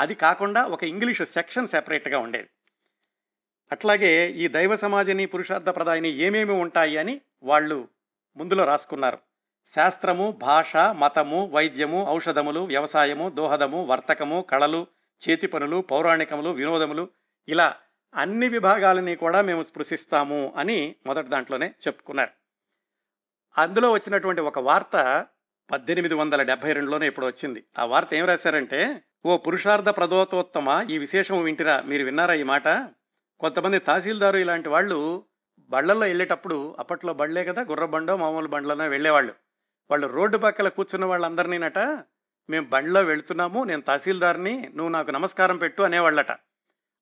అది కాకుండా ఒక ఇంగ్లీషు సెక్షన్ సెపరేట్గా ఉండేది. అట్లాగే ఈ దైవ సమాజని పురుషార్థ ప్రదాయని ఏమేమి ఉంటాయి అని వాళ్ళు ముందులో రాసుకున్నారు. శాస్త్రము భాష మతము వైద్యము ఔషధములు వ్యవసాయము దోహదము వర్తకము కళలు చేతి పనులు పౌరాణికములు వినోదములు ఇలా అన్ని విభాగాలని కూడా మేము స్పృశిస్తాము అని మొదటి దాంట్లోనే చెప్పుకున్నారు. అందులో వచ్చినటువంటి ఒక వార్త పద్దెనిమిది వందల డెబ్బై రెండులోనే ఇప్పుడు వచ్చింది. ఆ వార్త ఏం రాశారంటే ఓ పురుషార్థ ప్రదోతోత్తమ ఈ విశేషం వింటిరా మీరు విన్నారా ఈ మాట? కొంతమంది తహసీల్దారు ఇలాంటి వాళ్ళు బళ్ళల్లో వెళ్ళేటప్పుడు అప్పట్లో బళ్ళే కదా గుర్ర బండో మామూలు బండ్లనో వెళ్ళేవాళ్ళు. వాళ్ళు రోడ్డు పక్కల కూర్చున్న వాళ్ళందరినీనట మేము బండిలో వెళుతున్నాము నేను తహసీల్దార్ని నువ్వు నాకు నమస్కారం పెట్టు అనేవాళ్ళట.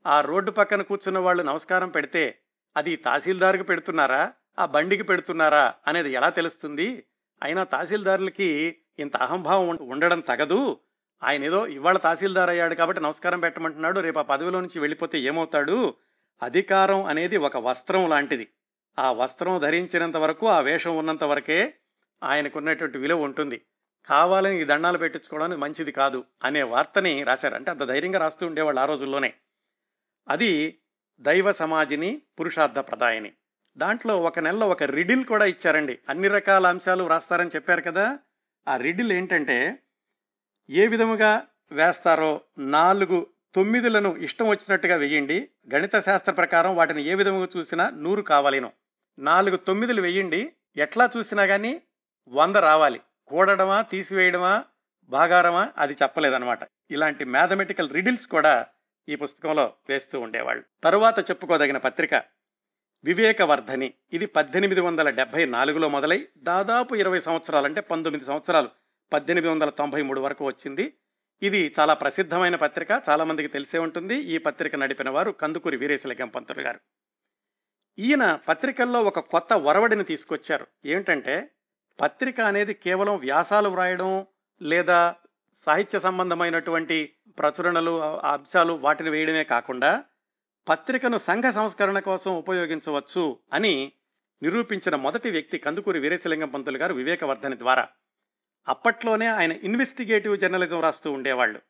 ఆ రోడ్డు పక్కన కూర్చున్న వాళ్ళు నమస్కారం పెడితే అది తహసీల్దార్కి పెడుతున్నారా? ఆ బండికి పెడుతున్నారా అనేది ఎలా తెలుస్తుంది? అయినా తహసీల్దారులకి ఇంత అహంభావం ఉండడం తగదు. ఆయన ఏదో ఇవాళ తహసీల్దార్ అయ్యాడు కాబట్టి నమస్కారం పెట్టమంటున్నాడు రేపు ఆ పదవిలో నుంచి వెళ్ళిపోతే ఏమవుతాడు? అధికారం అనేది ఒక వస్త్రం లాంటిది. ఆ వస్త్రం ధరించినంత వరకు ఆ వేషం ఉన్నంత వరకే ఆయనకున్నటువంటి విలువ ఉంటుంది. కావాలని ఈ దండాలు పెట్టించుకోవడానికి మంచిది కాదు అనే వార్తని రాశారు. అంటే అంత ధైర్యంగా రాస్తూ ఉండేవాళ్ళు ఆ రోజుల్లోనే. అది దైవ సమాజిని పురుషార్థ ప్రదాయని. దాంట్లో ఒక నెలలో ఒక రిడిల్ కూడా ఇచ్చారండి. అన్ని రకాల అంశాలు రాస్తారని చెప్పారు కదా. ఆ రిడిల్ ఏంటంటే ఏ విధముగా వేస్తారో నాలుగు తొమ్మిదులను ఇష్టం వచ్చినట్టుగా వెయ్యండి గణిత శాస్త్ర ప్రకారం వాటిని ఏ విధముగా చూసినా నూరు కావాలేను. నాలుగు తొమ్మిదిలు వెయ్యండి ఎట్లా చూసినా కానీ వంద రావాలి. కూడడమా తీసివేయడమా భాగారమా అది చెప్పలేదన్నమాట. ఇలాంటి మ్యాథమెటికల్ రిడిల్స్ కూడా ఈ పుస్తకంలో వేస్తూ ఉండేవాళ్ళు. తరువాత చెప్పుకోదగిన పత్రిక వివేకవర్ధని. ఇది పద్దెనిమిది వందల డెబ్బై నాలుగులో మొదలై దాదాపు ఇరవై సంవత్సరాలు అంటే పంతొమ్మిది సంవత్సరాలు. పద్దెనిమిది వందల తొంభై మూడు వరకు వచ్చింది. ఇది చాలా ప్రసిద్ధమైన పత్రిక. చాలామందికి తెలిసే ఉంటుంది. ఈ పత్రిక నడిపిన వారు కందుకూరి వీరేశలింగం పంతులు గారు. ఈయన పత్రికల్లో ఒక కొత్త ఒరవడిని తీసుకొచ్చారు. ఏంటంటే పత్రిక అనేది కేవలం వ్యాసాలు వ్రాయడం లేదా సాహిత్య సంబంధమైనటువంటి ప్రచురణలు అంశాలు వాటిని వేయడమే కాకుండా పత్రికను సంఘ సంస్కరణ కోసం ఉపయోగించవచ్చు అని నిరూపించిన మొదటి వ్యక్తి కందుకూరి వీరేశలింగం పంతులు గారు వివేకవర్ధని ద్వారా. అప్పట్లోనే ఆయన ఇన్వెస్టిగేటివ్ జర్నలిజం రాస్తూ ఉండేవాళ్ళు.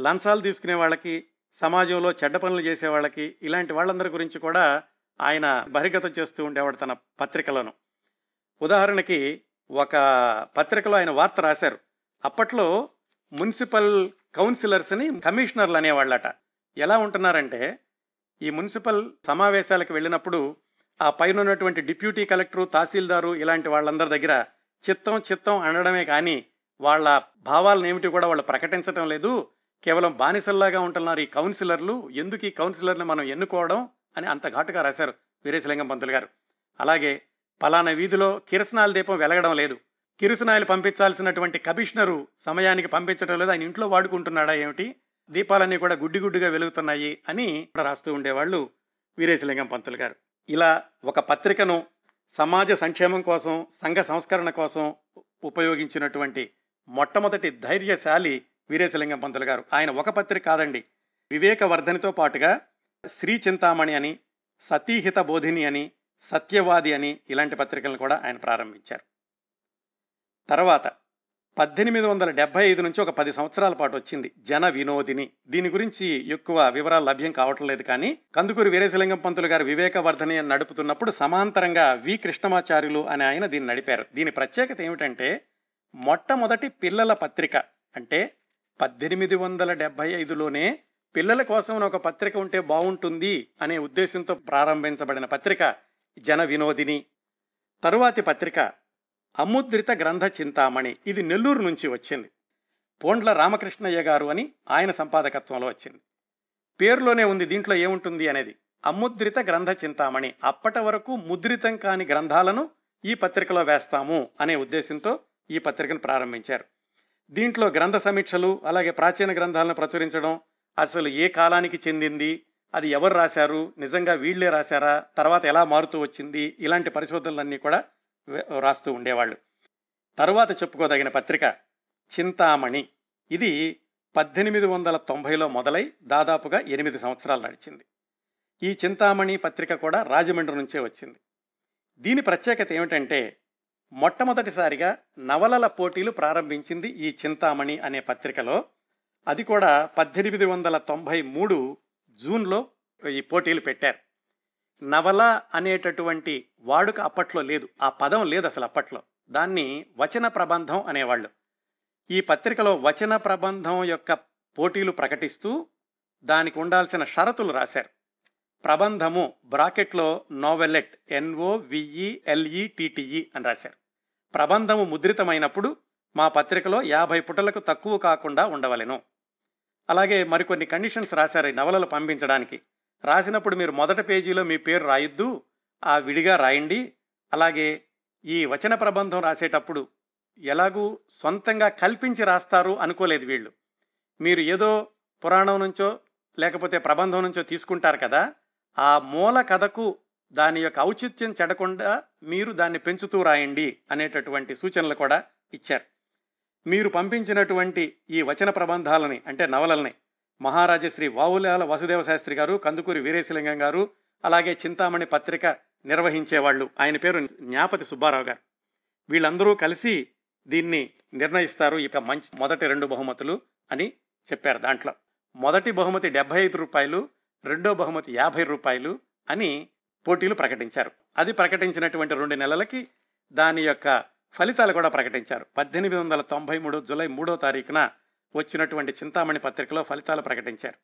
లంచాలు తీసుకునే వాళ్ళకి సమాజంలో చెడ్డ పనులు చేసే వాళ్ళకి ఇలాంటి వాళ్ళందరి గురించి కూడా ఆయన బహిర్గతం చేస్తూ ఉండేవాడు తన పత్రికలను. ఉదాహరణకి ఒక పత్రికలో ఆయన వార్త రాశారు. అప్పట్లో మున్సిపల్ కౌన్సిలర్స్ని కమిషనర్లు అనేవాళ్ళట. ఎలా ఉంటున్నారంటే ఈ మున్సిపల్ సమావేశాలకు వెళ్ళినప్పుడు ఆ పైన ఉన్నటువంటి డిప్యూటీ కలెక్టరు తహసీల్దారు ఇలాంటి వాళ్ళందరి దగ్గర చిత్తం చిత్తం అనడమే కానీ వాళ్ళ భావాలను ఏమిటి కూడా వాళ్ళు ప్రకటించడం లేదు. కేవలం బానిసల్లాగా ఉంటున్నారు ఈ కౌన్సిలర్లు. ఎందుకు ఈ కౌన్సిలర్ని మనం ఎన్నుకోవడం అని అంత ఘాటుగా రాశారు వీరేశలింగం పంతులు గారు. అలాగే పలానా వీధిలో కిరసనాల దీపం వెలగడం లేదు. కిరసనాయలు పంపించాల్సినటువంటి కమిషనరు సమయానికి పంపించడం లేదు. ఆయన ఇంట్లో వాడుకుంటున్నాడా ఏమిటి? దీపాలన్నీ కూడా గుడ్డి గుడ్డుగా వెలుగుతున్నాయి అని రాస్తూ ఉండేవాళ్ళు వీరేశలింగం పంతులు గారు. ఇలా ఒక పత్రికను సమాజ సంక్షేమం కోసం సంఘ సంస్కరణ కోసం ఉపయోగించినటువంటి మొట్టమొదటి ధైర్యశాలి వీరేశలింగం పంతులు గారు. ఆయన ఒక పత్రిక కాదండి. వివేకవర్ధనితో పాటుగా శ్రీ చింతామణి అని సతీహిత బోధిని అని సత్యవాది అని ఇలాంటి పత్రికలను కూడా ఆయన ప్రారంభించారు. తర్వాత పద్దెనిమిది వందల డెబ్బై ఐదు నుంచి ఒక పది సంవత్సరాల పాటు వచ్చింది జన వినోదిని. దీని గురించి ఎక్కువ వివరాలు లభ్యం కావటం లేదు కానీ కందుకూరి వీరేశలింగం పంతులు గారు వివేకవర్ధని నడుపుతున్నప్పుడు సమాంతరంగా వి కృష్ణమాచార్యులు అని ఆయన దీన్ని నడిపారు. దీని ప్రత్యేకత ఏమిటంటే మొట్టమొదటి పిల్లల పత్రిక అంటే పద్దెనిమిది వందల డెబ్బై ఐదులోనే పిల్లల కోసం ఒక పత్రిక ఉంటే బాగుంటుంది అనే ఉద్దేశంతో ప్రారంభించబడిన పత్రిక జన వినోదిని. తరువాతి పత్రిక అముద్రిత గ్రంథ చింతామణి. ఇది నెల్లూరు నుంచి వచ్చింది. పోండ్ల రామకృష్ణయ్య గారు అని ఆయన సంపాదకత్వంలో వచ్చింది. పేరులోనే ఉంది దీంట్లో ఏముంటుంది అనేది. అముద్రిత గ్రంథ చింతామణి. అప్పటి వరకు ముద్రితం కాని గ్రంథాలను ఈ పత్రికలో వేస్తాము అనే ఉద్దేశంతో ఈ పత్రికను ప్రారంభించారు. దీంట్లో గ్రంథ సమీక్షలు అలాగే ప్రాచీన గ్రంథాలను ప్రచురించడం అసలు ఏ కాలానికి చెందింది అది ఎవరు రాశారు నిజంగా వీళ్ళే రాశారా తర్వాత ఎలా మారుతూ వచ్చింది ఇలాంటి పరిశోధనలన్నీ కూడా రాస్తూ ఉండేవాళ్ళు. తరువాత చెప్పుకోదగిన పత్రిక చింతామణి. ఇది పద్దెనిమిది వందల తొంభైలో మొదలై దాదాపుగా ఎనిమిది సంవత్సరాలు నడిచింది. ఈ చింతామణి పత్రిక కూడా రాజమండ్రి నుంచే వచ్చింది. దీని ప్రత్యేకత ఏమిటంటే మొట్టమొదటిసారిగా నవలల పోటీలు ప్రారంభించింది ఈ చింతామణి అనే పత్రికలో. అది కూడా పద్దెనిమిది వందల తొంభై మూడు జూన్లో ఈ పోటీలు పెట్టారు. నవల అనేటటువంటి వాడుక అప్పట్లో లేదు. ఆ పదం లేదు అసలు అప్పట్లో. దాన్ని వచన ప్రబంధం అనేవాళ్ళు. ఈ పత్రికలో వచన ప్రబంధం యొక్క పోటీలు ప్రకటిస్తూ దానికి ఉండాల్సిన షరతులు రాశారు. ప్రబంధము బ్రాకెట్లో నోవెలెట్ ఎన్ఓ విఈఎల్ఈటిటిఈ అని రాశారు. ప్రబంధము ముద్రితమైనప్పుడు మా పత్రికలో యాభై పుటలకు తక్కువ కాకుండా ఉండవలెను. అలాగే మరికొన్ని కండిషన్స్ రాశారు ఈ నవలలు పంపించడానికి. రాసినప్పుడు మీరు మొదటి పేజీలో మీ పేరు రాయొద్దు ఆ విడిగా రాయండి. అలాగే ఈ వచన ప్రబంధం రాసేటప్పుడు ఎలాగూ సొంతంగా కల్పించి రాస్తారు అనుకోలేదు వీళ్ళు. మీరు ఏదో పురాణం నుంచో లేకపోతే ప్రబంధం నుంచో తీసుకుంటారు కదా ఆ మూల కథకు దాని యొక్క ఔచిత్యం చెడకుండా మీరు దాన్ని పెంచుతూ రాయండి అనేటటువంటి సూచనలు కూడా ఇచ్చారు. మీరు పంపించినటువంటి ఈ వచన ప్రబంధాలని అంటే నవలల్ని మహారాజశ్రీ వావులాల వసుదేవ శాస్త్రి గారు కందుకూరి వీరేశలింగం గారు అలాగే చింతామణి పత్రిక నిర్వహించేవాళ్ళు. ఆయన పేరు జ్ఞాపతి సుబ్బారావు గారు. వీళ్ళందరూ కలిసి దీన్ని నిర్ణయిస్తారు. ఇక మంచి మొదటి రెండు బహుమతులు అని చెప్పారు దాంట్లో. మొదటి బహుమతి డెబ్బై ఐదు రూపాయలు రెండో బహుమతి యాభై రూపాయలు అని పోటీలు ప్రకటించారు. అది ప్రకటించినటువంటి రెండు నెలలకి దాని యొక్క ఫలితాలు కూడా ప్రకటించారు. పద్దెనిమిది వందల తొంభై మూడు జూలై మూడో తారీఖున వచ్చినటువంటి చింతామణి పత్రికలో ఫలితాలు ప్రకటించారు.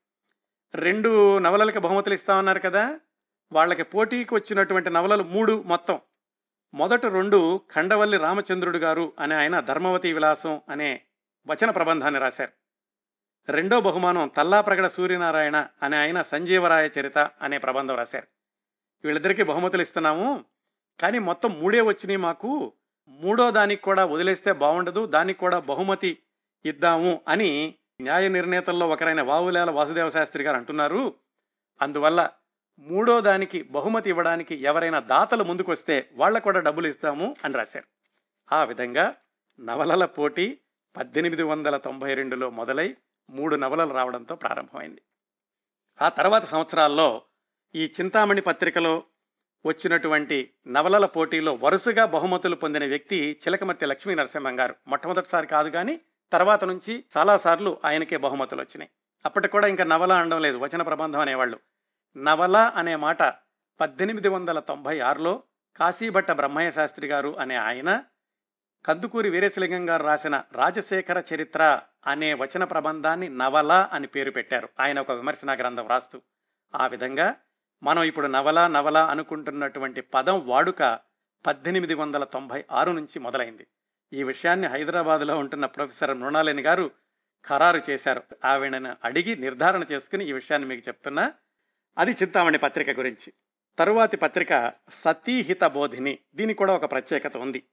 రెండు నవలలకి బహుమతులు ఇస్తామన్నారు కదా వాళ్ళకి పోటీకి వచ్చినటువంటి నవలలు మూడు మొత్తం. మొదట రెండు ఖండవల్లి రామచంద్రుడు గారు అనే ఆయన ధర్మవతి విలాసం అనే వచన ప్రబంధాన్ని రాశారు. రెండో బహుమానం తల్లాప్రగడ సూర్యనారాయణ అనే ఆయన సంజీవరాయ చరిత అనే ప్రబంధం రాశారు. వీళ్ళిద్దరికీ బహుమతులు ఇస్తున్నాము కానీ మొత్తం మూడే వచ్చినాయి మాకు. మూడో దానికి కూడా వదిలేస్తే బాగుండదు దానికి కూడా బహుమతి ఇద్దాము అని న్యాయ నిర్ణేతల్లో ఒకరైన వావులేల వాసుదేవ శాస్త్రి గారు అంటున్నారు. అందువల్ల మూడో దానికి బహుమతి ఇవ్వడానికి ఎవరైనా దాతలు ముందుకొస్తే వాళ్ళకు కూడా డబ్బులు ఇస్తాము అని రాశారు. ఆ విధంగా నవలల పోటీ పద్దెనిమిది వందల తొంభై రెండులో మొదలై మూడు నవలలు రావడంతో ప్రారంభమైంది. ఆ తర్వాత సంవత్సరాల్లో ఈ చింతామణి పత్రికలో వచ్చినటువంటి నవలల పోటీలో వరుసగా బహుమతులు పొందిన వ్యక్తి చిలకమర్తి లక్ష్మీ నరసింహం గారు. మొట్టమొదటిసారి కాదు కానీ తర్వాత నుంచి చాలాసార్లు ఆయనకే బహుమతులు వచ్చినాయి. అప్పటికి కూడా ఇంకా నవల అనడం లేదు వచన ప్రబంధం అనేవాళ్ళు. నవల అనే మాట పద్దెనిమిది వందల తొంభై ఆరులో కాశీభట్ట బ్రహ్మయ్య శాస్త్రి గారు అనే ఆయన కందుకూరి వీరేశలింగం గారు రాసిన రాజశేఖర చరిత్ర అనే వచన ప్రబంధాన్ని నవల అని పేరు పెట్టారు. ఆయన ఒక విమర్శనా గ్రంథం రాస్తూ. ఆ విధంగా మనం ఇప్పుడు నవల నవల అనుకుంటున్నటువంటి పదం వాడుక పద్దెనిమిది వందల తొంభై ఆరు నుంచి మొదలైంది. ఈ విషయాన్ని హైదరాబాద్లో ఉంటున్న ప్రొఫెసర్ మృణాలిని గారు ఖరారు చేశారు. ఆవిడను అడిగి నిర్ధారణ చేసుకుని ఈ విషయాన్ని మీకు చెప్తున్నా. అది చింతామణి పత్రిక గురించి. తరువాతి పత్రిక సతీహిత బోధిని. దీనికి కూడా ఒక ప్రత్యేకత ఉంది.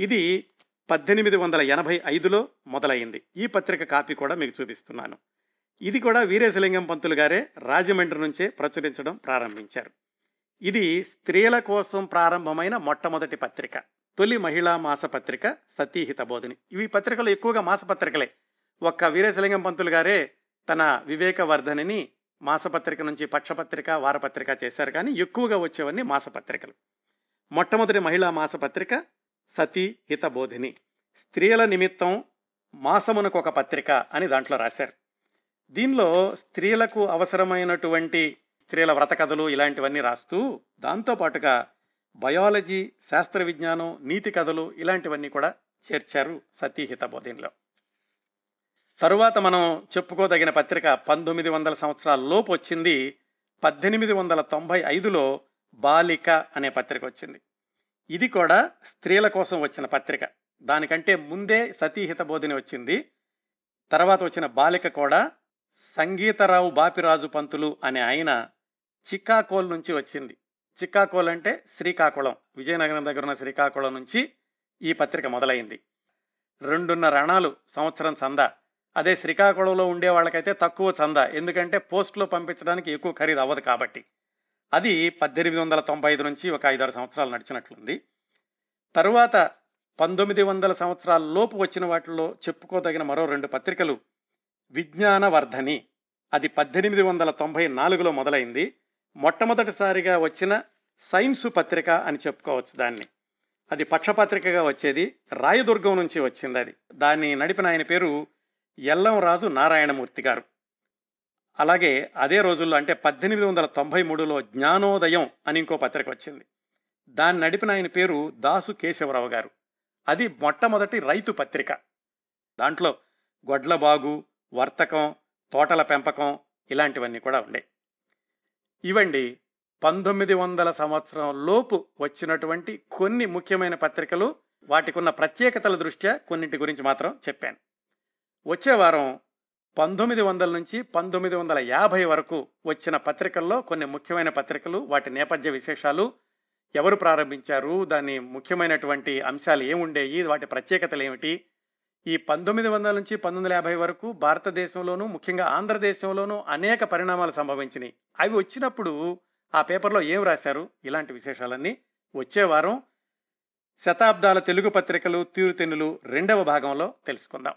ఇది పద్దెనిమిది వందల ఎనభై ఐదులో మొదలైంది. ఈ పత్రిక కాపీ కూడా మీకు చూపిస్తున్నాను. ఇది కూడా వీరేశలింగం పంతులు గారే రాజమండ్రి నుంచే ప్రచురించడం ప్రారంభించారు. ఇది స్త్రీల కోసం ప్రారంభమైన మొట్టమొదటి పత్రిక. తొలి మహిళా మాసపత్రిక సతీహిత బోధిని. ఇవి పత్రికలు ఎక్కువగా మాసపత్రికలే. ఒక్క వీరేశలింగం పంతులు గారే తన వివేకవర్ధనిని మాసపత్రిక నుంచి పక్షపత్రిక వారపత్రిక చేశారు కానీ ఎక్కువగా వచ్చేవన్నీ మాసపత్రికలు. మొట్టమొదటి మహిళా మాసపత్రిక సతీ హితబోధిని స్త్రీల నిమిత్తం మాసమునకు ఒక పత్రిక అని దాంట్లో రాశారు. దీనిలో స్త్రీలకు అవసరమైనటువంటి స్త్రీల వ్రతకథలు ఇలాంటివన్నీ రాస్తూ దాంతోపాటుగా బయాలజీ శాస్త్ర విజ్ఞానం నీతి కథలు ఇలాంటివన్నీ కూడా చేర్చారు సతీహిత బోధినిలో. తరువాత మనం చెప్పుకోదగిన పత్రిక పంతొమ్మిది వందల సంవత్సరాల లోపు వచ్చింది. పద్దెనిమిది వందల తొంభై ఐదులో బాలిక అనే పత్రిక వచ్చింది. ఇది కూడా స్త్రీల కోసం వచ్చిన పత్రిక. దానికంటే ముందే సతీహిత బోధిని వచ్చింది. తర్వాత వచ్చిన బాలిక కూడా సంగీతరావు బాపిరాజు పంతులు అనే ఆయన చిక్కాకోల్ నుంచి వచ్చింది. చిక్కాకోల్ అంటే శ్రీకాకుళం. విజయనగరం దగ్గర ఉన్న శ్రీకాకుళం నుంచి ఈ పత్రిక మొదలైంది. రెండున్నర రణాలు సంవత్సరం చందా. అదే శ్రీకాకుళంలో ఉండే వాళ్ళకైతే తక్కువ చందా. ఎందుకంటే పోస్ట్లో పంపించడానికి ఎక్కువ ఖరీదు అవ్వదు కాబట్టి. అది పద్దెనిమిది వందల తొంభై ఐదు నుంచి ఒక ఐదారు సంవత్సరాలు నడిచినట్లుంది. తరువాత పంతొమ్మిది వందల సంవత్సరాల లోపు వచ్చిన వాటిల్లో చెప్పుకోదగిన మరో రెండు పత్రికలు విజ్ఞానవర్ధని. అది పద్దెనిమిది వందల తొంభై నాలుగులో మొదలైంది. మొట్టమొదటిసారిగా వచ్చిన సైన్సు పత్రిక అని చెప్పుకోవచ్చు దాన్ని. అది పక్షపత్రికగా వచ్చేది రాయదుర్గం నుంచి వచ్చింది అది. దాన్ని నడిపిన ఆయన పేరు ఎల్లంరాజు నారాయణమూర్తి గారు. అలాగే అదే రోజుల్లో అంటే పద్దెనిమిది వందల తొంభై మూడులో జ్ఞానోదయం అని ఇంకో పత్రిక వచ్చింది. దాన్ని నడిపిన ఆయన పేరు దాసు కేశవరావు గారు. అది మొట్టమొదటి రైతు పత్రిక. దాంట్లో గొడ్లబాగు వర్తకం తోటల పెంపకం ఇలాంటివన్నీ కూడా ఉండే. ఇవండి పంతొమ్మిది వందల సంవత్సరం లోపు వచ్చినటువంటి కొన్ని ముఖ్యమైన పత్రికలు వాటికున్న ప్రత్యేకతల దృష్ట్యా కొన్నింటి గురించి మాత్రం చెప్పాను. వచ్చే వారం పంతొమ్మిది వందల నుంచి పంతొమ్మిది వందల యాభై వరకు వచ్చిన పత్రికల్లో కొన్ని ముఖ్యమైన పత్రికలు వాటి నేపథ్య విశేషాలు ఎవరు ప్రారంభించారు దాని ముఖ్యమైనటువంటి అంశాలు ఏముండేవి వాటి ప్రత్యేకతలు ఏమిటి ఈ పంతొమ్మిది వందల నుంచి పంతొమ్మిది వందల యాభై వరకు భారతదేశంలోనూ ముఖ్యంగా ఆంధ్రదేశంలోనూ అనేక పరిణామాలు సంభవించినాయి. అవి వచ్చినప్పుడు ఆ పేపర్లో ఏం రాశారు? ఇలాంటి విశేషాలన్నీ వచ్చే వారం శతాబ్దాల తెలుగు పత్రికలు తీరుతెన్నులు రెండవ భాగంలో తెలుసుకుందాం.